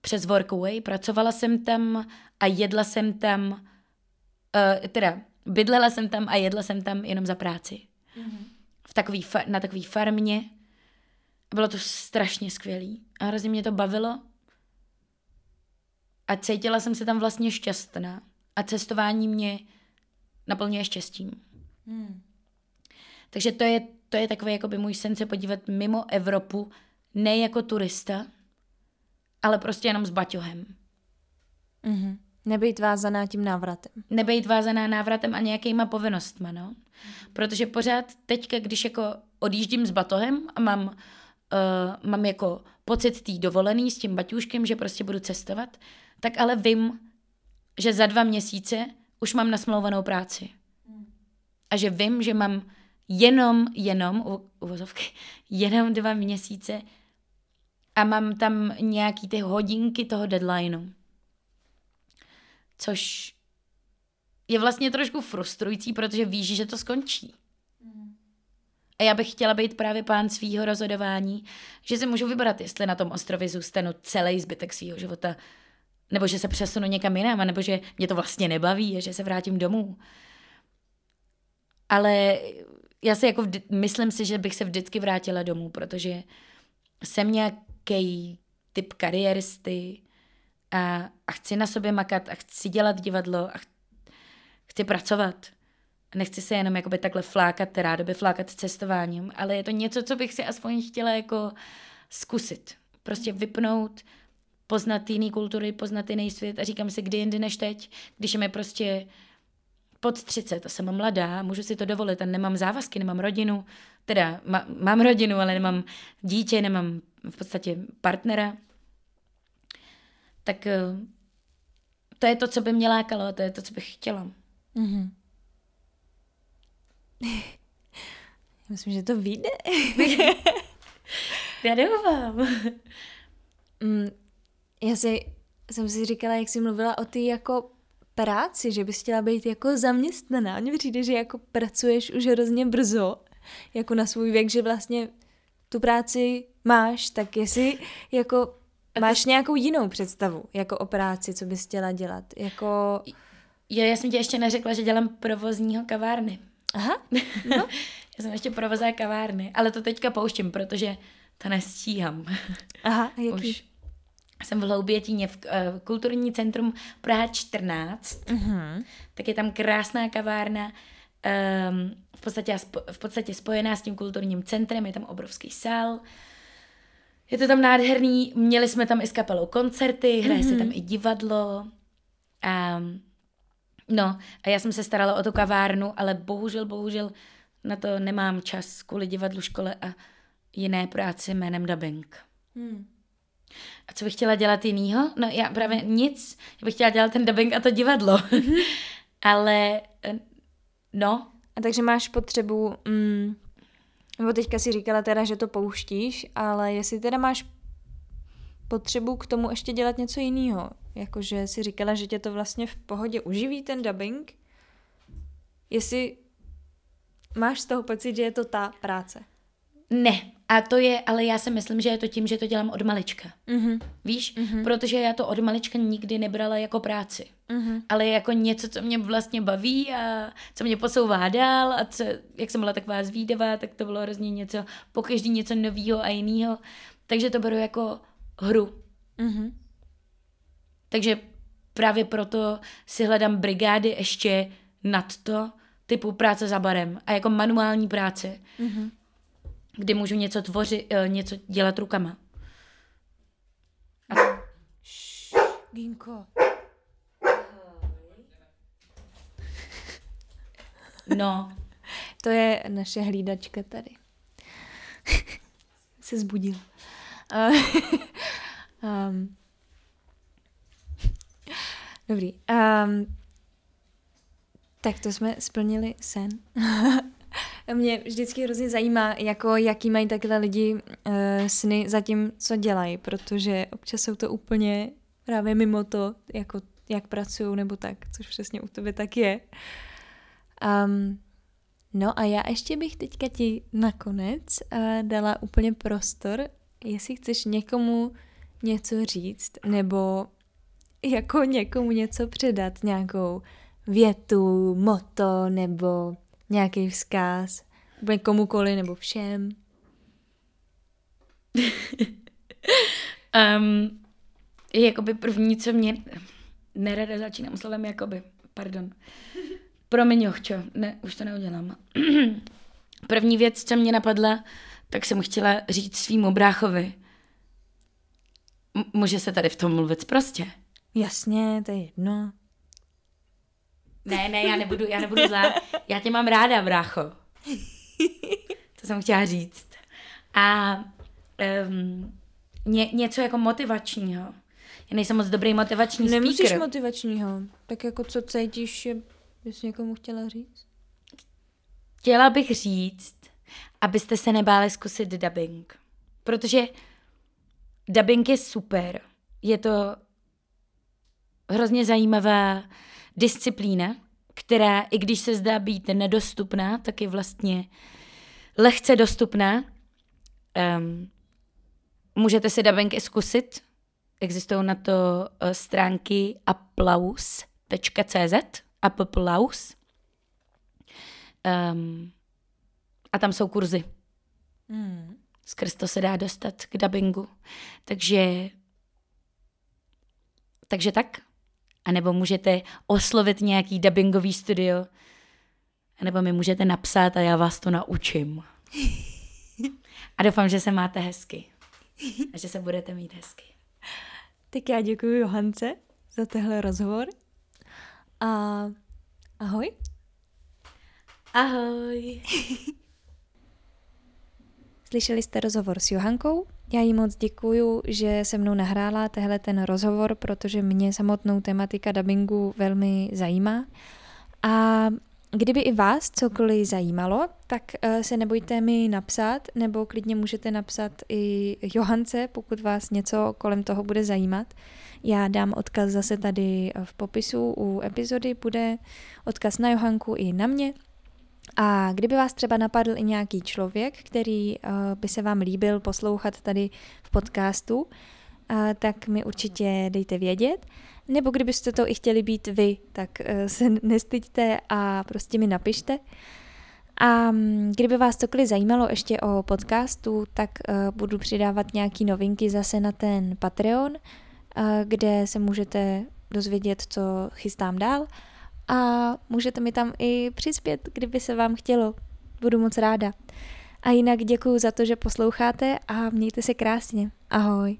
Přes Workaway. Pracovala jsem tam a jedla jsem tam, uh, teda bydlela jsem tam a jedla jsem tam jenom za práci. Mm-hmm. V takový, na takové farmě. Bylo to strašně skvělý. A hrozně mě to bavilo. A cítila jsem se tam vlastně šťastná. A cestování mě naplňuje štěstím. Mm. Takže to je, to je takový jakoby můj sen se podívat mimo Evropu, ne jako turista, ale prostě jenom s baťohem. Mm-hmm. Nebejt vázaná tím návratem. Nebejt vázaná návratem a nějakýma povinnostma, no. Protože pořád teďka, když jako odjíždím s batohem a mám, uh, mám jako pocit tý dovolený s tím baťůškem, že prostě budu cestovat, tak ale vím, že za dva měsíce už mám nasmlouvanou práci. A že vím, že mám jenom, jenom, uvozovky, jenom dva měsíce a mám tam nějaký ty hodinky toho deadlineu což je vlastně trošku frustrující, protože víš, že to skončí. A já bych chtěla být právě pán svýho rozhodování, že si můžu vybrat, jestli na tom ostrově zůstanu celý zbytek svého života, nebo že se přesunu někam jinam, nebo že mě to vlastně nebaví a že se vrátím domů. Ale já si jako vždy, myslím si, že bych se vždycky vrátila domů, protože jsem nějaký typ kariéristy, a, a chci na sobě makat a chci dělat divadlo a chci pracovat. Nechci se jenom jakoby takhle flákat, rádoby flákat cestováním, ale je to něco, co bych si aspoň chtěla jako zkusit. Prostě vypnout, poznat jiný kultury, poznat jiný svět a říkám si, kdy jindy než teď, když je mi prostě pod 30 a jsem mladá, můžu si to dovolit a nemám závazky, nemám rodinu, teda ma, mám rodinu, ale nemám dítě, nemám v podstatě partnera, tak eh, to je to, co by mě lákalo, to je to, co bych chtěla. Mm-hmm. Myslím, že to vyjde. Já doufám. Mm, já si, jsem si říkala, jak jsi mluvila o ty jako práci, že bys chtěla být jako zaměstnaná. Mně přijde, že jako pracuješ už hrozně brzo, jako na svůj věk, že vlastně tu práci máš, tak jestli jako Máš nějakou jinou představu jako o práci, co bys chtěla dělat? Jako... Jo, já jsem ti ještě neřekla, že dělám provozního kavárny. Aha, no. já jsem ještě provozá kavárny, ale to teďka pouštím, protože to nestíhám. Aha, jaký? Už jsem v Hloubětíně v uh, kulturní centrum Praha 14, uh-huh. tak je tam krásná kavárna, um, v, podstatě, v podstatě spojená s tím kulturním centrem, je tam obrovský sál, je to tam nádherný, měli jsme tam i s kapelou koncerty, hraje mm-hmm. se tam mhm. i divadlo. A, no, a já jsem se starala o tu kavárnu, ale bohužel, bohužel na to nemám čas kvůli divadlu, škole a jiné práci jménem dubbing. Hmm. A co bych chtěla dělat jinýho? No já právě nic. Já bych chtěla dělat ten dubbing a to divadlo. Mm-hmm. ale eh, no. A takže máš potřebu mm, nebo teďka si říkala teda, že to pouštíš, ale jestli teda máš potřebu k tomu ještě dělat něco jiného, jakože si říkala, že tě to vlastně v pohodě uživí ten dubbing, jestli máš z toho pocit, že je to ta práce. Ne, a to je, ale já si myslím, že je to tím, že to dělám od malička. Mm-hmm. Víš? Mm-hmm. Protože já to od malička nikdy nebrala jako práci. Mm-hmm. Ale jako něco, co mě vlastně baví a co mě posouvá dál a co, jak jsem byla taková zvídavá, tak to bylo hrozně něco, po každý něco nového a jiného. Takže to beru jako hru. Mm-hmm. Takže právě proto si hledám brigády ještě nad to, typu práce za barem a jako manuální práce. Mm-hmm kdy můžu něco tvořit, eh, něco dělat rukama. A... Ginko. No. To je naše hlídačka tady. Se zbudil. um, dobrý. Um, tak to jsme splnili sen. Mě vždycky hrozně zajímá, jako jaký mají takhle lidi uh, sny za tím, co dělají, protože občas jsou to úplně právě mimo to, jako jak pracují nebo tak, což přesně u tebe tak je. Um, no a já ještě bych teďka ti nakonec uh, dala úplně prostor, jestli chceš někomu něco říct, nebo jako někomu něco předat, nějakou větu, moto, nebo nějaký vzkaz, úplně komukoli nebo všem. um, jakoby první, co mě... Nerada začínám slovem jakoby, pardon. Promiň, Jochčo, ne, už to neudělám. První věc, co mě napadla, tak jsem chtěla říct svýmu bráchovi. M- může se tady v tom mluvit prostě. Jasně, to je jedno. Ne, ne, já nebudu, já nebudu zlá. Já tě mám ráda, brácho. To jsem chtěla říct. A um, ně, něco jako motivačního. Já nejsem moc dobrý motivační Nemusíš speaker. motivačního. Tak jako co cítíš, je, bys někomu chtěla říct? Chtěla bych říct, abyste se nebáli zkusit dubbing. Protože dubbing je super. Je to hrozně zajímavá disciplína, která, i když se zdá být nedostupná, tak je vlastně lehce dostupná. Um, můžete si dubbing i zkusit. Existují na to uh, stránky applause.cz applause. Um, a tam jsou kurzy. Hmm. Skrz to se dá dostat k dubbingu. Takže takže tak. A nebo můžete oslovit nějaký dubbingový studio. A nebo mi můžete napsat a já vás to naučím. A doufám, že se máte hezky. A že se budete mít hezky. Tak já děkuji Johance za tenhle rozhovor. A ahoj. Ahoj. Slyšeli jste rozhovor s Johankou? Já jí moc děkuju, že se mnou nahrála tehle ten rozhovor, protože mě samotnou tematika dubbingu velmi zajímá. A kdyby i vás cokoliv zajímalo, tak uh, se nebojte mi napsat, nebo klidně můžete napsat i Johance, pokud vás něco kolem toho bude zajímat. Já dám odkaz zase tady v popisu u epizody, bude odkaz na Johanku i na mě, a kdyby vás třeba napadl i nějaký člověk, který uh, by se vám líbil poslouchat tady v podcastu, uh, tak mi určitě dejte vědět. Nebo kdybyste to i chtěli být vy, tak se nestyďte a prostě mi napište. A um, kdyby vás cokoliv zajímalo ještě o podcastu, tak budu přidávat nějaký novinky zase na ten Patreon, kde se můžete dozvědět, co chystám dál a můžete mi tam i přispět, kdyby se vám chtělo. Budu moc ráda. A jinak děkuji za to, že posloucháte a mějte se krásně. Ahoj.